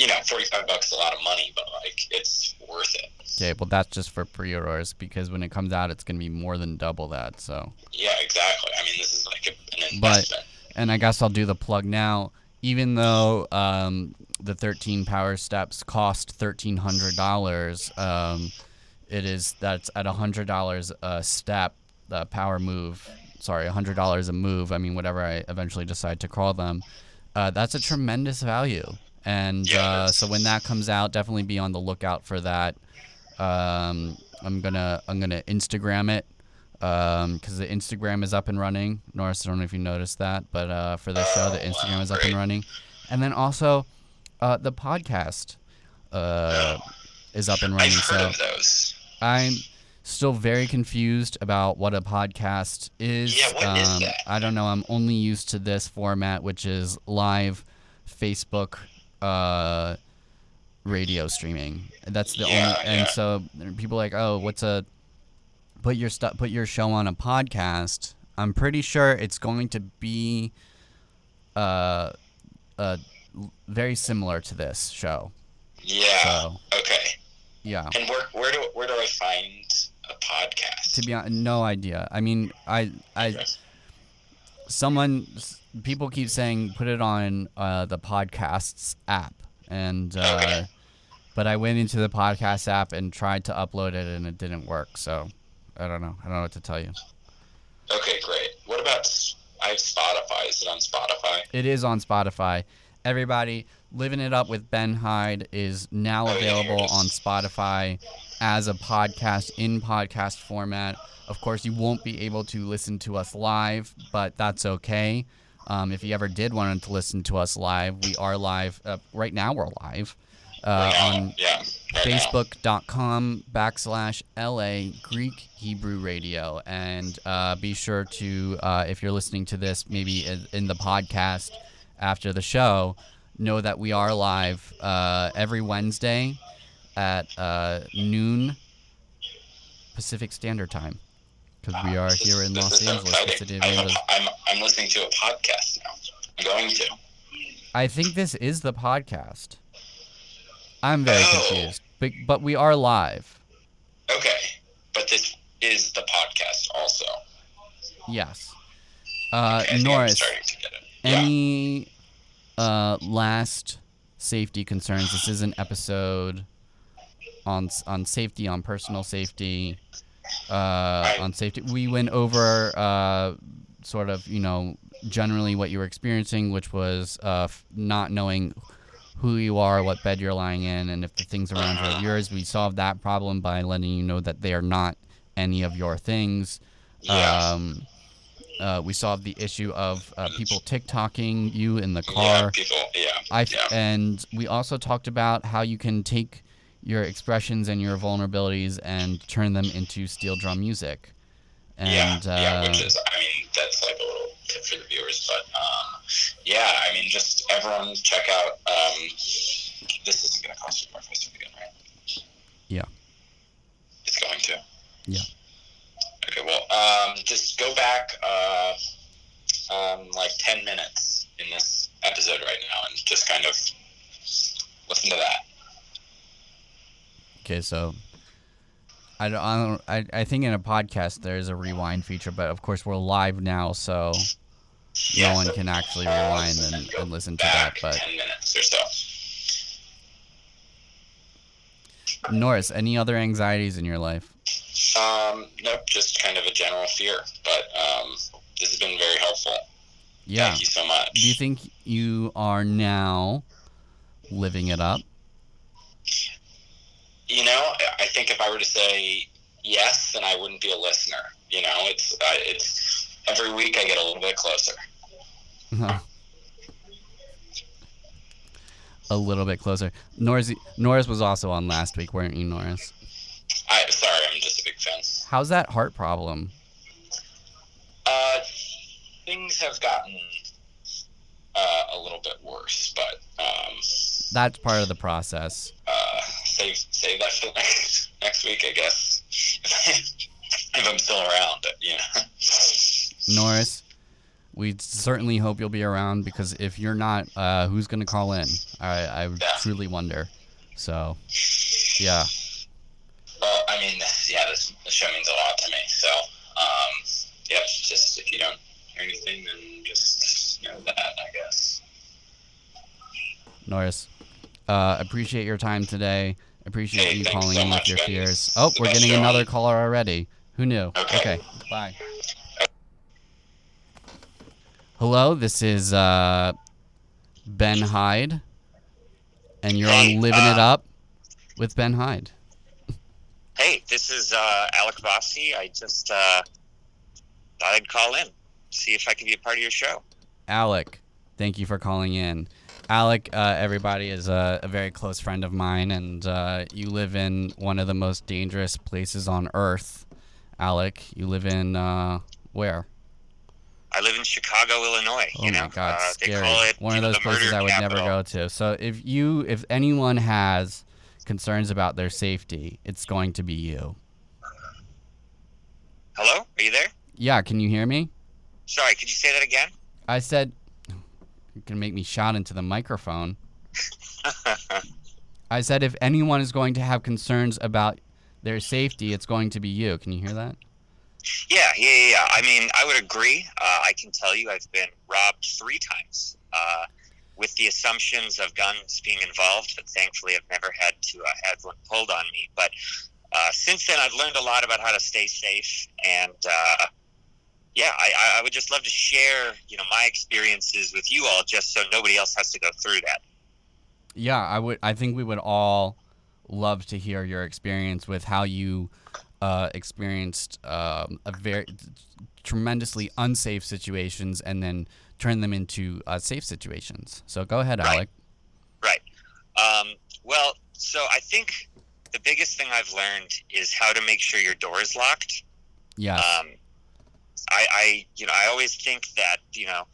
you know, 45 bucks is a lot of money, but like, it's worth it.
Okay, well that's just for pre-orders because when it comes out, it's gonna be more than double that. So.
Yeah, exactly. I mean, this is like a, an
but and I guess I'll do the plug now. Even though um, the 13 power steps cost thirteen hundred dollars, um, it is that's at hundred dollars a step. The power move, sorry, hundred dollars a move. I mean, whatever I eventually decide to call them. Uh, that's a tremendous value, and uh, so when that comes out, definitely be on the lookout for that. Um, I'm gonna I'm gonna Instagram it because the Instagram is up and running. Norris, I don't know if you noticed that, but uh, for the show, the Instagram is up and running, and then also uh, the podcast uh, is up and running. So. I'm still very confused about what a podcast is.
Yeah, what is
um,
that?
I don't know. I'm only used to this format, which is live Facebook uh, radio streaming. That's the
Yeah,
only. And
yeah.
so people are like, oh, what's a put your stuff, put your show on a podcast. I'm pretty sure it's going to be uh, uh, very similar to this show.
Yeah.
So
Okay.
yeah.
And where where do where do I find a podcast?
To be honest, no idea. I mean, I, I, someone, people keep saying put it on uh, the podcasts app, and uh, but I went into the podcast app and tried to upload it, and it didn't work. So I don't know. I don't know what to tell you.
Okay, great. What about I have Spotify? Is it on Spotify?
It is on Spotify. Everybody, living it up with Ben Hyde is now
Oh,
available
is.
on Spotify as a podcast in podcast format. Of course, you won't be able to listen to us live, but that's okay. Um, if you ever did want to listen to us live, we are live. Uh, right now, we're live uh, on
Yeah. right
facebook.com backslash LA Greek Hebrew Radio. And uh, be sure to, uh, if you're listening to this maybe in, in the podcast after the show, know that we are live uh, every Wednesday at uh, noon Pacific Standard Time. Because we are
This
here in Los
so
Angeles, city of
I'm, I'm, I'm listening to a podcast now. I'm going to.
I think this is the podcast. I'm very
Oh.
confused. But, but we are live.
Okay, but this is the podcast also.
Yes. Uh,
Okay, I think I'm
Norris,
starting to get it.
any uh, last safety concerns? This is an episode on on safety, on personal safety, uh, on safety. We went over uh, sort of, you know, generally what you were experiencing, which was uh, f- not knowing who you are, what bed you're lying in, and if the things around you are yours. We solved that problem by letting you know that they are not any of your things.
Yeah.
Um, uh, we solved the issue of uh, people TikToking you in the
Yeah,
car.
people. Yeah.
I
yeah.
and we also talked about how you can take your expressions and your vulnerabilities and turn them into steel drum music. And
yeah,
uh,
yeah, which is, I mean, that's like a little tip for the viewers, but um, yeah, I mean, just everyone check out. Um, this isn't going to cost you more for us again, right?
Yeah.
It's going to.
Yeah.
Okay, well, um, just go back uh, um, like 10 minutes in this episode right now and just kind of listen to that.
Okay, so I don't, I don't I, I think in a podcast there's a rewind feature, but of course we're live now, so no one can actually rewind and, and listen to that. But
10 minutes or so.
Norris, any other anxieties in your life?
Um, nope, just kind of a general fear, but um, this has been very helpful.
Yeah.
Thank you so much.
Do you think you are now living it up?
You know, I think if I were to say yes, then I wouldn't be a listener. You know, it's uh, it's every week I get a little bit closer.
a little bit closer. Norris, Norris was also on last week, weren't you, Norris?
I sorry, I'm just a big fan.
How's that heart problem?
Uh, things have gotten uh, a little bit worse, but um,
That's part of the process.
uh, save save that for next next week, I guess. if I'm still around, you know.
Norris, we certainly hope you'll be around because if you're not, uh, who's going to call in? I, I truly wonder. So, yeah.
Well, I mean, yeah, this, this show means a lot to me. So, um, yep, just if you don't hear anything, then just know that, I guess.
Norris, uh, appreciate your time today. Appreciate
Hey,
you calling
so
in with your
Ben.
fears. Oh, we're getting
show
another caller already. Who knew?
Okay.
okay. Bye. Hello, this is uh, Ben Hyde, and you're
Hey,
on Living It
uh,
Up with Ben Hyde.
Hey, this is uh, Alec Vossi. I just uh, thought I'd call in, see if I could be a part of your show.
Alec, thank you for calling in. Alec, uh, everybody is a, a very close friend of mine, and uh, you live in one of the most dangerous places on earth. Alec, you live in uh, where?
I live in Chicago, Illinois.
Oh
you
my
know,
God,
uh,
scary!
it
One of
know,
those places I would never go to. So if you, if anyone has concerns about their safety, it's going to be you.
Hello, are you there?
Yeah, can you hear me?
Sorry, could you say that again?
I said, you can make me shout into the microphone. I said, if anyone is going to have concerns about their safety, it's going to be you. Can you hear that?
Yeah, yeah, yeah, yeah. I mean, I would agree. Uh, I can tell you I've been robbed three times uh, with the assumptions of guns being involved, but thankfully I've never had to uh, have one pulled on me. But uh, since then, I've learned a lot about how to stay safe, and uh, yeah, I, I- would just love to share, you know, my experiences with you all, just so nobody else has to go through that.
Yeah, I would. I think we would all love to hear your experience with how you uh, experienced um, a very tremendously unsafe situations and then turn them into uh, safe situations. So go ahead, Alec.
Right. Um, well, so I think the biggest thing I've learned is how to make sure your door is locked.
Yes.
Um, I, I, you know, I always think that you know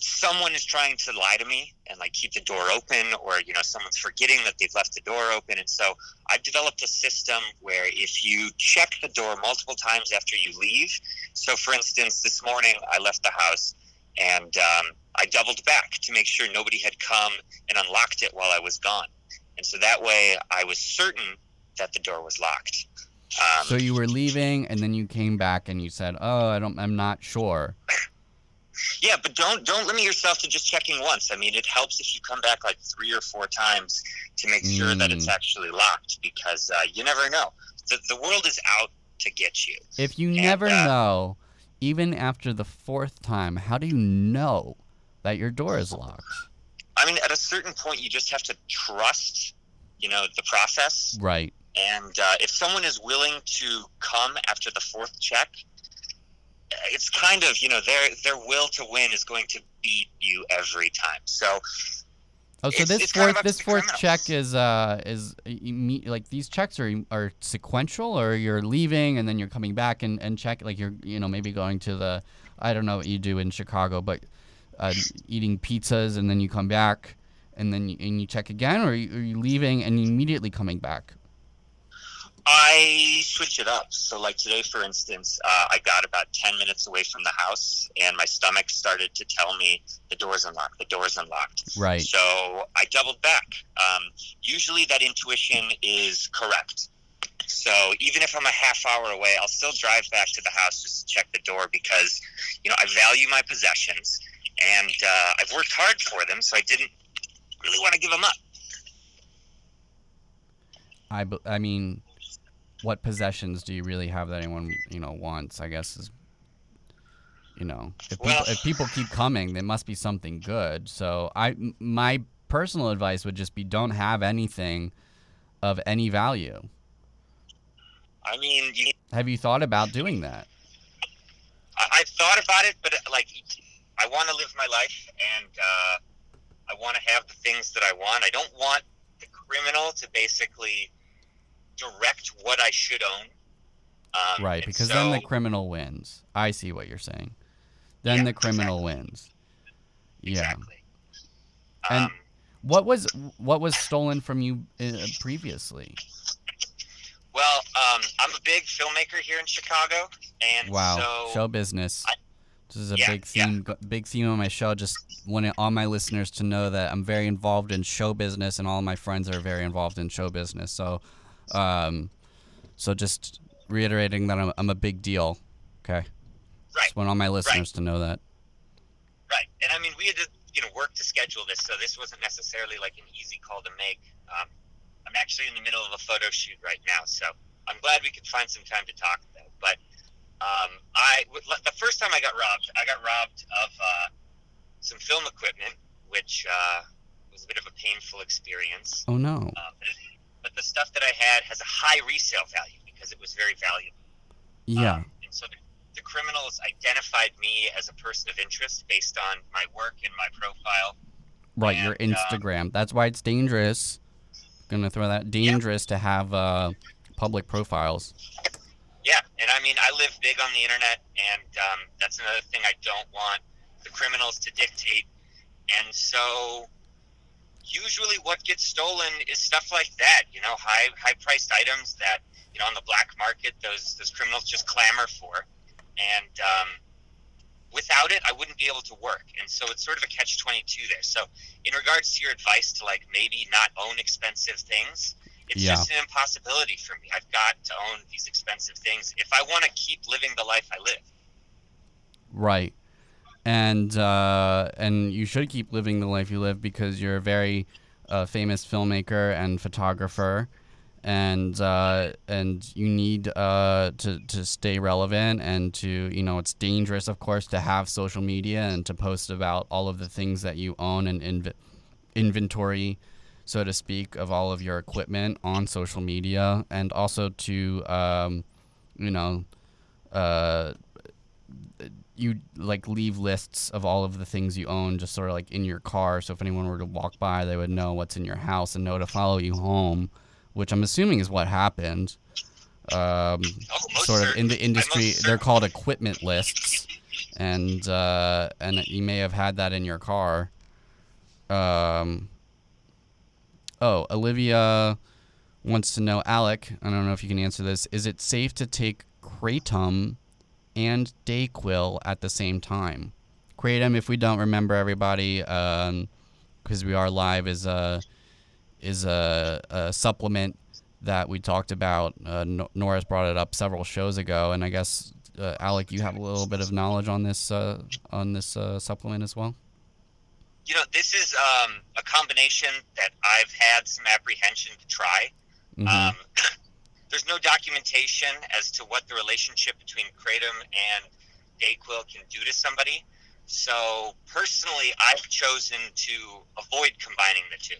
someone is trying to lie to me and like keep the door open, or you know, someone's forgetting that they've left the door open, and so I've developed a system where if you check the door multiple times after you leave, so for instance, this morning I left the house and um, I doubled back to make sure nobody had come and unlocked it while I was gone, and so that way I was certain that the door was locked. Um,
So you were leaving, and then you came back, and you said, "Oh, I don't. I'm not sure."
Yeah, but don't don't limit yourself to just checking once. I mean, it helps if you come back like three or four times to make sure that it's
Mm.
actually locked because uh, you never know. The the world is out to get you.
If you
And,
never
uh,
know, even after the fourth time, how do you know that your door is locked?
I mean, at a certain point, you just have to trust, you know, the process.
Right.
And uh, if someone is willing to come after the fourth check, it's kind of you know their their will to win is going to beat you every time. So
Oh, so
It's-
this
it's
fourth this fourth
criminals.
check is uh is imme- like these checks are are sequential, or you're leaving and then you're coming back and and check like you're you know maybe going to the I don't know what you do in Chicago, but uh, eating pizzas and then you come back and then you, and you check again, or are you, are you leaving and immediately coming back?
I switch it up. So, like today, for instance, uh, I got about 10 minutes away from the house, and my stomach started to tell me the door's unlocked, the door's unlocked.
Right.
So, I doubled back. Um, usually, that intuition is correct. So, even if I'm a half hour away, I'll still drive back to the house just to check the door because, you know, I value my possessions and uh, I've worked hard for them, so I didn't really want to give them up.
I, I mean, what possessions do you really have that anyone you know wants? I guess is, you know, if people
Well-
if people keep coming, there must be something good. So I my personal advice would just be don't have anything of any value.
I mean, you
Have you thought about doing that?
I, I've thought about it, but like, I want to live my life, and uh, I want to have the things that I want. I don't want the criminal to basically direct what I should own. Um,
right, because
so,
then the criminal wins. I see what you're saying. Then
Yeah,
the criminal wins. Yeah.
exactly.
And
Um,
what was what was stolen from you uh, previously?
well, um, I'm a big filmmaker here in Chicago, and
Wow,
so
show business.
I-
this is a
Yeah,
big theme. go- Big theme on my show. Just wanted all my listeners to know that I'm very involved in show business, and all my friends are very involved in show business. So, um, so just reiterating that I'm, I'm a big deal. Okay.
Right.
Just want all my listeners to know that.
Right, and I mean, we had to, you know, work to schedule this, so this wasn't necessarily like an easy call to make. Um, I'm actually in the middle of a photo shoot right now, so I'm glad we could find some time to talk, though. But um, I, the first time I got robbed, I got robbed of uh, some film equipment, which uh, was a bit of a painful experience.
Oh no.
Um, but, the stuff that I had has a high resale value because it was very valuable.
Yeah.
Um, and so the, the criminals identified me as a person of interest based on my work and my profile.
Right, your
and, uh,
Instagram. That's why it's dangerous. I'm Gonna throw that dangerous to have uh, public profiles.
Yeah, and I mean, I live big on the internet, and um, that's another thing I don't want the criminals to dictate. And so, usually, what gets stolen is stuff like that. You know, high high priced items that you know on the black market those those criminals just clamor for, and um, without it, I wouldn't be able to work. And so, it's sort of a catch twenty two there. So, in regards to your advice to like maybe not own expensive things. It's
Yeah.
just an impossibility for me. I've got to own these expensive things if I want to keep living the life I live.
Right. And uh, and you should keep living the life you live because you're a very uh, famous filmmaker and photographer, and uh, and you need uh, to to stay relevant and to you know it's dangerous of course to have social media and to post about all of the things that you own and inv- inventory so to speak of all of your equipment on social media and also to um, you know uh, you like leave lists of all of the things you own just sort of like in your car. So if anyone were to walk by they would know what's in your house and know to follow you home which i'm assuming is what happened. Um,
most
sort of in the industry they're called equipment lists. And uh, and you may have had that in your car. Um, oh olivia wants to know alec i don't know if you can answer this is it safe to take kratom and Dayquil at the same time. Kratom, if we don't remember everybody, because we are live, is a is a, a supplement that we talked about. Uh, no- Norris brought it up several shows ago, and I guess uh, Alec, you have a little bit of knowledge on this uh, on this uh, supplement as well.
You know, this is um, a combination that I've had some apprehension to try.
Mhm.
Um, there's no documentation as to what the relationship between kratom and Dayquil can do to somebody. So personally, I've chosen to avoid combining the two.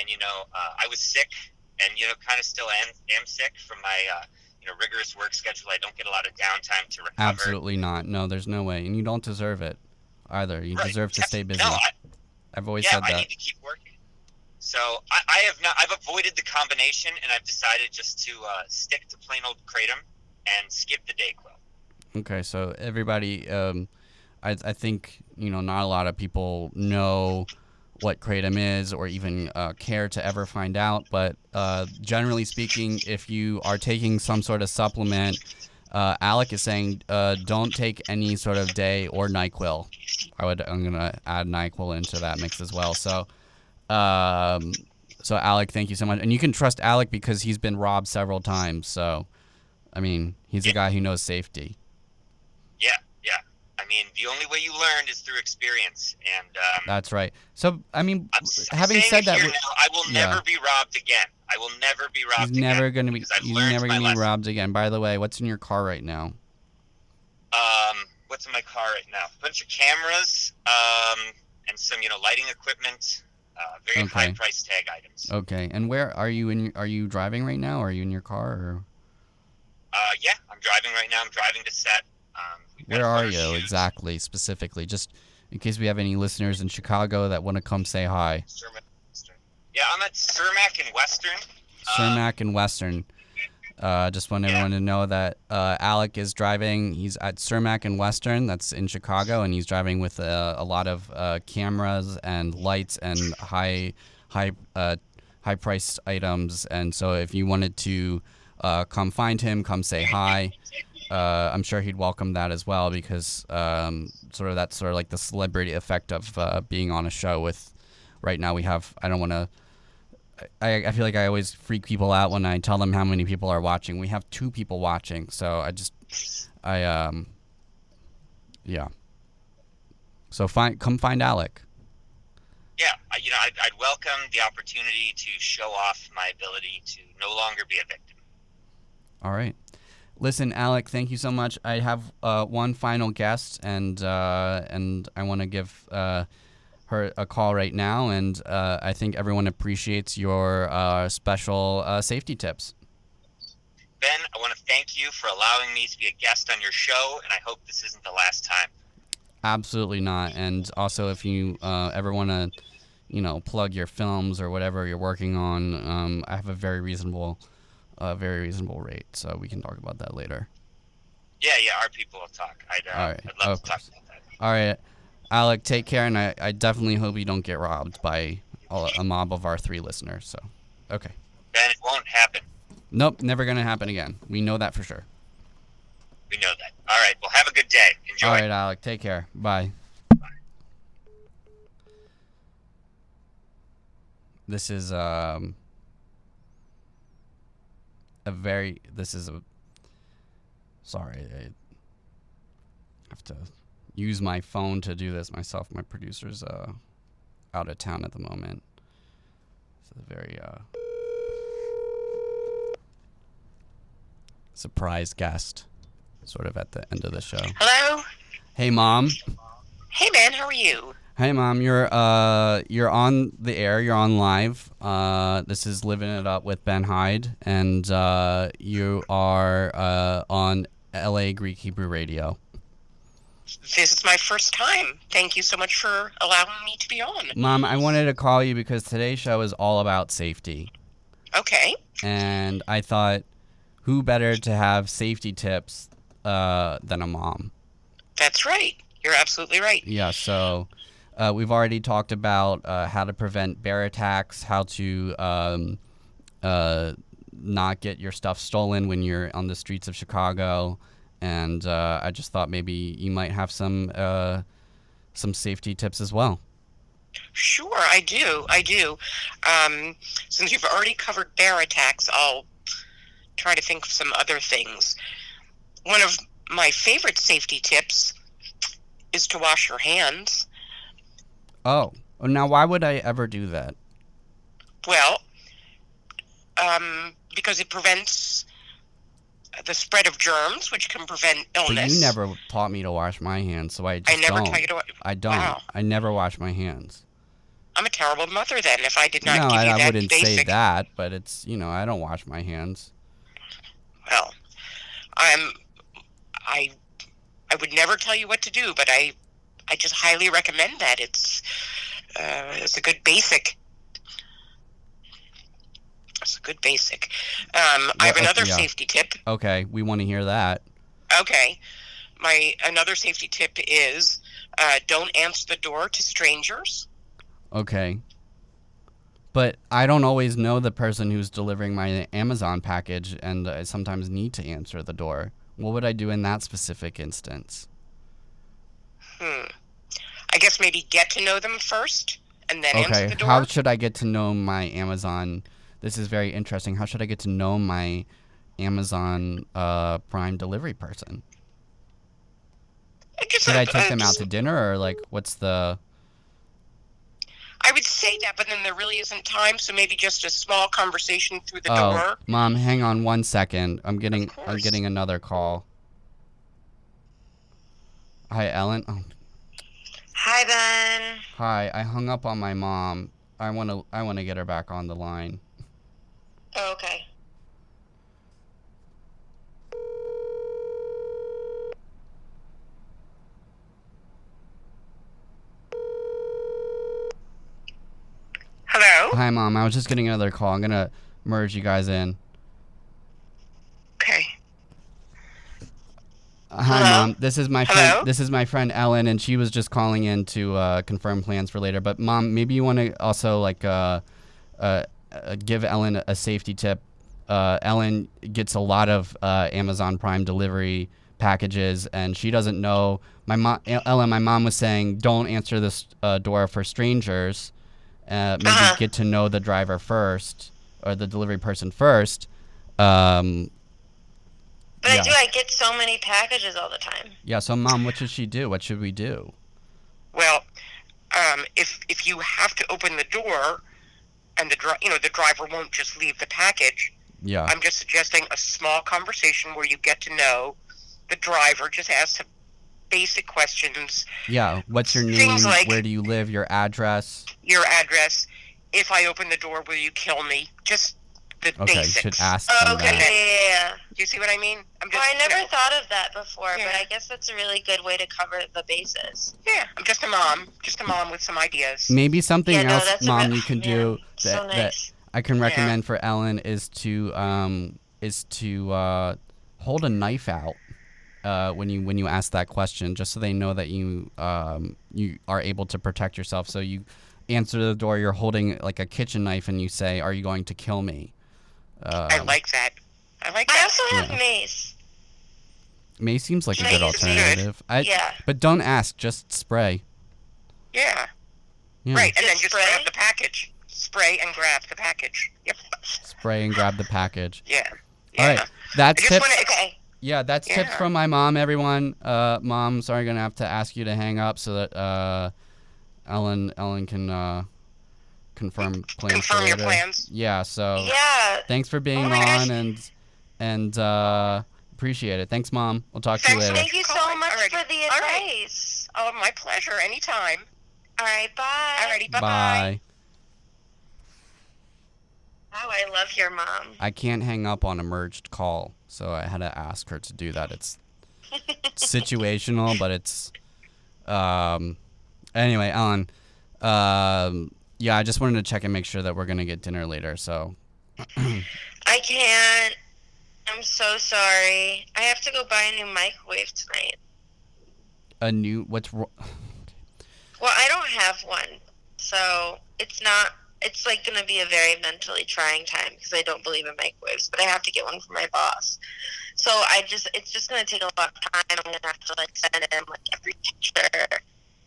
And you know, uh, I was sick, and you know, kind of still am, am sick from my uh, you know rigorous work schedule. I don't get a lot of downtime to recover.
Absolutely not. No, there's no way, and you don't deserve it either. You
Right.
deserve to stay busy.
No, I,
I've always
yeah,
said
I need to keep working. So I, I have not. I've avoided the combination, and I've decided just to uh, stick to plain old kratom and skip the Dayquil.
Okay, so everybody, um, I, I think you know not a lot of people know what kratom is or even uh, care to ever find out. But uh, generally speaking, if you are taking some sort of supplement, uh, Alec is saying uh, don't take any sort of day or Nyquil. I would I'm gonna add Nyquil into that mix as well. So. Um, so Alec, thank you so much, and you can trust Alec because he's been robbed several times. So, I mean, he's a guy who knows safety.
Yeah, yeah. I mean, the only way you learn is through experience, and um,
That's right. So, I mean,
I'm
having
saying
said that,
now, I will
yeah.
never be robbed again. I will never be robbed
he's
again.
never gonna be.
because I've
He's never gonna be
lesson.
robbed again. By the way, what's in your car right now?
Um, what's in my car right now? A bunch of cameras, um, and some you know lighting equipment. Uh, very
Okay.
high price tag items.
Okay. And where are you in? Are you driving right now? Or are you in your car? Or
Uh, yeah, I'm driving right now. I'm driving to set. Um,
where are you exactly, specifically? Just in case we have any listeners in Chicago that want to come say hi.
Yeah, I'm at Cermak and Western.
Cermak and Western. Uh, just want everyone to know that uh, Alec is driving. He's at Cermak and Western. That's in Chicago, and he's driving with uh, a lot of uh, cameras and lights and high, high, uh, high priced items. And so, if you wanted to uh, come find him, come say hi. Uh, I'm sure he'd welcome that as well because um, sort of that's sort of like the celebrity effect of uh, being on a show. With right now, we have. I don't want to. I, I feel like I always freak people out when I tell them how many people are watching. We have two people watching, so I just, I um, yeah. So find come find Alec.
Yeah, I, you know, I'd, I'd welcome the opportunity to show off my ability to no longer be a victim.
All right. Listen, Alec, thank you so much. I have uh, one final guest, and uh, and I want to give uh, her a call right now. And uh, I think everyone appreciates your uh, special uh, safety tips.
Ben, I want to thank you for allowing me to be a guest on your show, and I hope this isn't the last time.
Absolutely not. And also, if you uh, ever want to, you know, plug your films or whatever you're working on, um, I have a very reasonable, uh, very reasonable rate. So we can talk about that later.
Yeah, yeah, our people will talk. I'd, uh,
All right.
I'd love to talk about that.
All right, Alec, take care, and I, I definitely hope you don't get robbed by a, a mob of our three listeners. So, okay.
Ben, it won't happen.
Nope, never gonna happen again. We know that for sure.
We know that. All right, well, have a good day. Enjoy.
All right, Alec, take care. Bye. This is um a very this is a sorry, I have to use my phone to do this myself. My producer's uh out of town at the moment. It's a very uh surprise guest sort of at the end of the show.
Hello.
Hey mom.
Hey, man. How are you?
Hey mom, you're uh you're on the air, you're on live. Uh this is Living It Up with Ben Hyde and uh you are uh on LA Greek Hebrew Radio.
This is my first time. Thank you so much for allowing me to be on.
Mom, I wanted to call you because today's show is all about safety.
Okay.
And I thought who better to have safety tips uh than a mom.
That's right. You're absolutely right.
Yeah, so uh, we've already talked about uh, how to prevent bear attacks, how to um, uh, not get your stuff stolen when you're on the streets of Chicago, and uh, I just thought maybe you might have some uh, some safety tips as well.
Sure, I do. I do. Um, since you've already covered bear attacks, I'll try to think of some other things. One of my favorite safety tips is to wash your hands.
Oh, now why would I ever do that?
Well, um, because it prevents the spread of germs, which can prevent illness.
But you never taught me to wash my hands, so I just
I never
don't.
taught you to
I don't.
Wow.
I never wash my hands.
I'm a terrible mother then if I did not
no,
give
I,
you
I
that
wouldn't
basic.
say that, but it's you know I don't wash my hands.
Well, I'm I I would never tell you what to do, but I I just highly recommend that. It's uh, it's a good basic. It's a good basic. Um, I have
uh,
another
yeah.
safety tip.
Okay, we want to hear that.
Okay, my another safety tip is uh, don't answer the door to strangers.
Okay. But I don't always know the person who's delivering my Amazon package, and I sometimes need to answer the door. What would I do in that specific instance?
Hmm. I guess maybe get to know them first, and then answer
Okay,
the door.
how should I get to know my Amazon? This is very interesting. How should I get to know my Amazon uh, Prime delivery person? Should I take them out to dinner, or like, what's the?
I would say that, but then there really isn't time, so maybe just a small conversation through the
oh,
door.
mom, hang on one second. I'm getting, I'm getting another call. Hi, Ellen. Oh.
Hi.
I hung up on my mom. I want to, I want to get her back on the line.
Oh, okay.
Hello.
Hi, mom. I was just getting another call. I'm gonna merge you guys in.
Okay.
Uh, Hi,
Hello?
mom. This is my
Hello?
friend. This is my friend Ellen, and she was just calling in to uh, confirm plans for later. But mom, maybe you want to also like uh, uh, uh, give Ellen a safety tip. Uh, Ellen gets a lot of uh, Amazon Prime delivery packages, and she doesn't know. My mom, Ellen, my mom was saying, don't answer this uh, door for strangers. Uh, maybe
Uh-huh.
get to know the driver first or the delivery person first. Um,
But I do. I get so many packages all the time.
Yeah, so mom, what should she do? What should we do?
Well, um, if if you have to open the door, and the dri- you know the driver won't just leave the package,
Yeah.
I'm just suggesting a small conversation where you get to know the driver. Just ask some basic questions.
Yeah. What's your name?
Things like-
Where do you live? Your address?
Your address. If I open the door, will you kill me? Just the
Okay, you
basics.
should ask
Oh, okay. Yeah, yeah, yeah.
Do you see what I mean? I'm
Well. I never
you know,
thought of that before, but I guess that's a really good way to cover the bases.
Yeah, I'm just a mom. Just a mom with some ideas.
Maybe something
Yeah,
else,
that's a
mom,
re-
you can
yeah,
do
so
that, that. I can
Yeah.
recommend for Ellen is to um is to uh, hold a knife out uh, when you when you ask that question, just so they know that you um you are able to protect yourself. So you answer the door, you're holding like a kitchen knife, and you say, "Are you going to kill me?" Um,
I like that. I like that.
I also have
Yeah.
mace.
May seems like a good
is good.
alternative. I,
Yeah.
But don't ask, just spray.
Yeah.
Yeah.
Right, and then
Just
just
spray?
grab the package. Spray and grab the package. Yep.
Spray and grab the package.
Yeah.
All right.
I
That's
just
tips.
want to.
Okay.
Yeah, that's tips from my mom, everyone. Uh, mom, sorry, I'm gonna have to ask you to hang up so that uh, Ellen Ellen can uh, confirm plans. for
confirm your
later.
plans.
Yeah. So
Yeah.
thanks for being
Oh my gosh.
on and and uh, appreciate it. Thanks, mom. We'll talk to you
Thanks,
later.
Thank you so
Calling.
much
Alrighty.
for the
All right.
advice.
Oh, my pleasure. Anytime.
All right. Bye.
Alrighty. Bye
Bye.
Wow, I love your mom.
I can't hang up on a merged call, so I had to ask her to do that. It's situational, but it's um anyway, Ellen. Um yeah, I just wanted to check and make sure that we're gonna get dinner later, so
I can't. I'm so sorry. I have to go buy a new microwave tonight.
a new what's wro-
Well, I don't have one, so it's not. It's like going to be a very mentally trying time because I don't believe in microwaves, but I have to get one for my boss. So I just, it's just going to take a lot of time. I'm going to have to like send him like every picture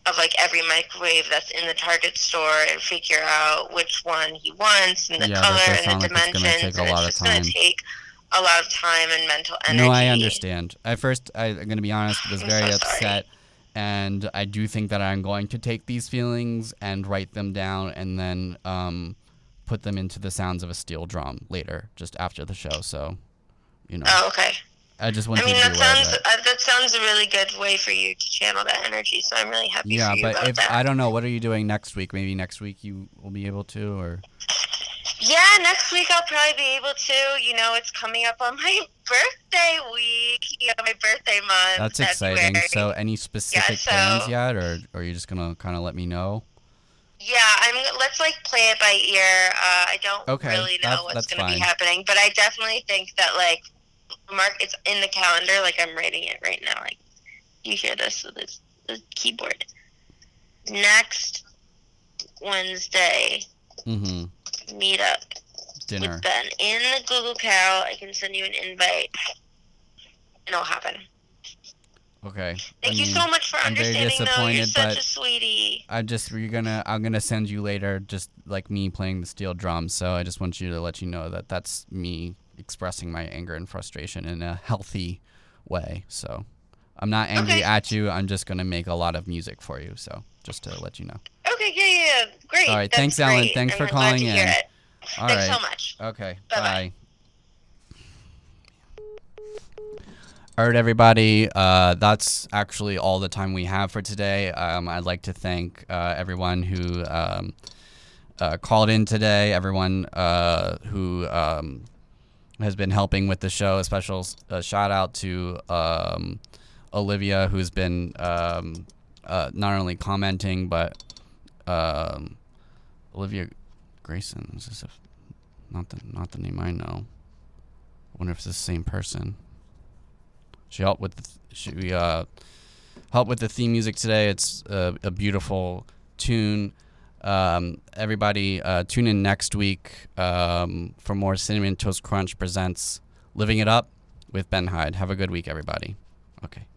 of like every microwave that's in the Target store and figure out which one he wants and the
Yeah,
color and the
like
dimensions. and it's just going to take a lot of time and mental energy.
No, I understand. At first, I, I'm going to be honest, was
I'm
very
so sorry.
upset. And I do think that I'm going to take these feelings and write them down and then um, put them into the sounds of a steel drum later, just after the show. So, you know,
Oh, okay.
I just want
I mean,
to
that
be aware of
sounds
that.
uh, that sounds a really good way for you to channel that energy. So I'm really happy
Yeah,
for you
but if
that.
I don't know, what are you doing next week? Maybe next week you will be able to, or
Yeah, next week I'll probably be able to. You know, it's coming up on my birthday week. You know, my birthday month.
that's exciting. So, any specific
so-
plans yet, or, or are you just gonna kind of let me know?
Yeah, I'm. Let's like play it by ear. Uh, I don't
Okay,
really know
that-
what's going to be happening, but I definitely think that like mark it's in the calendar. Like I'm writing it right now. Like you hear this with this the keyboard. Next Wednesday,
Mm-hmm.
meet up
Dinner.
with Ben in the Google Cal. I can send you an invite, and it'll happen.
Okay.
Thank
I
you so much for
I'm very
understanding. Though you're
disappointed,
such
but
a sweetie.
I just you're gonna I'm gonna send you later, just like me playing the steel drums. So I just want you to let you know that that's me expressing my anger and frustration in a healthy way. So I'm not angry
Okay.
at you. I'm just gonna make a lot of music for you. So just to let you know.
Okay, yeah, yeah, yeah. great.
All right,
That's
thanks, Alan. Thanks
I'm
for calling
to
in. All
Thanks
right.
so much.
Okay.
Bye-bye.
Bye. All right, everybody. Uh, that's actually all the time we have for today. Um, I'd like to thank uh, everyone who um, uh, called in today, everyone uh, who um, has been helping with the show. A special uh, shout out to um, Olivia, who's been um, uh, not only commenting, but um, Olivia Grayson. Is this a, not the not the name I know? I wonder if it's the same person. She helped with the she uh, helped with the theme music today. It's a, a beautiful tune. Um, everybody, uh, tune in next week um, for more Cinnamon Toast Crunch presents "Living It Up" with Ben Hyde. Have a good week, everybody. Okay.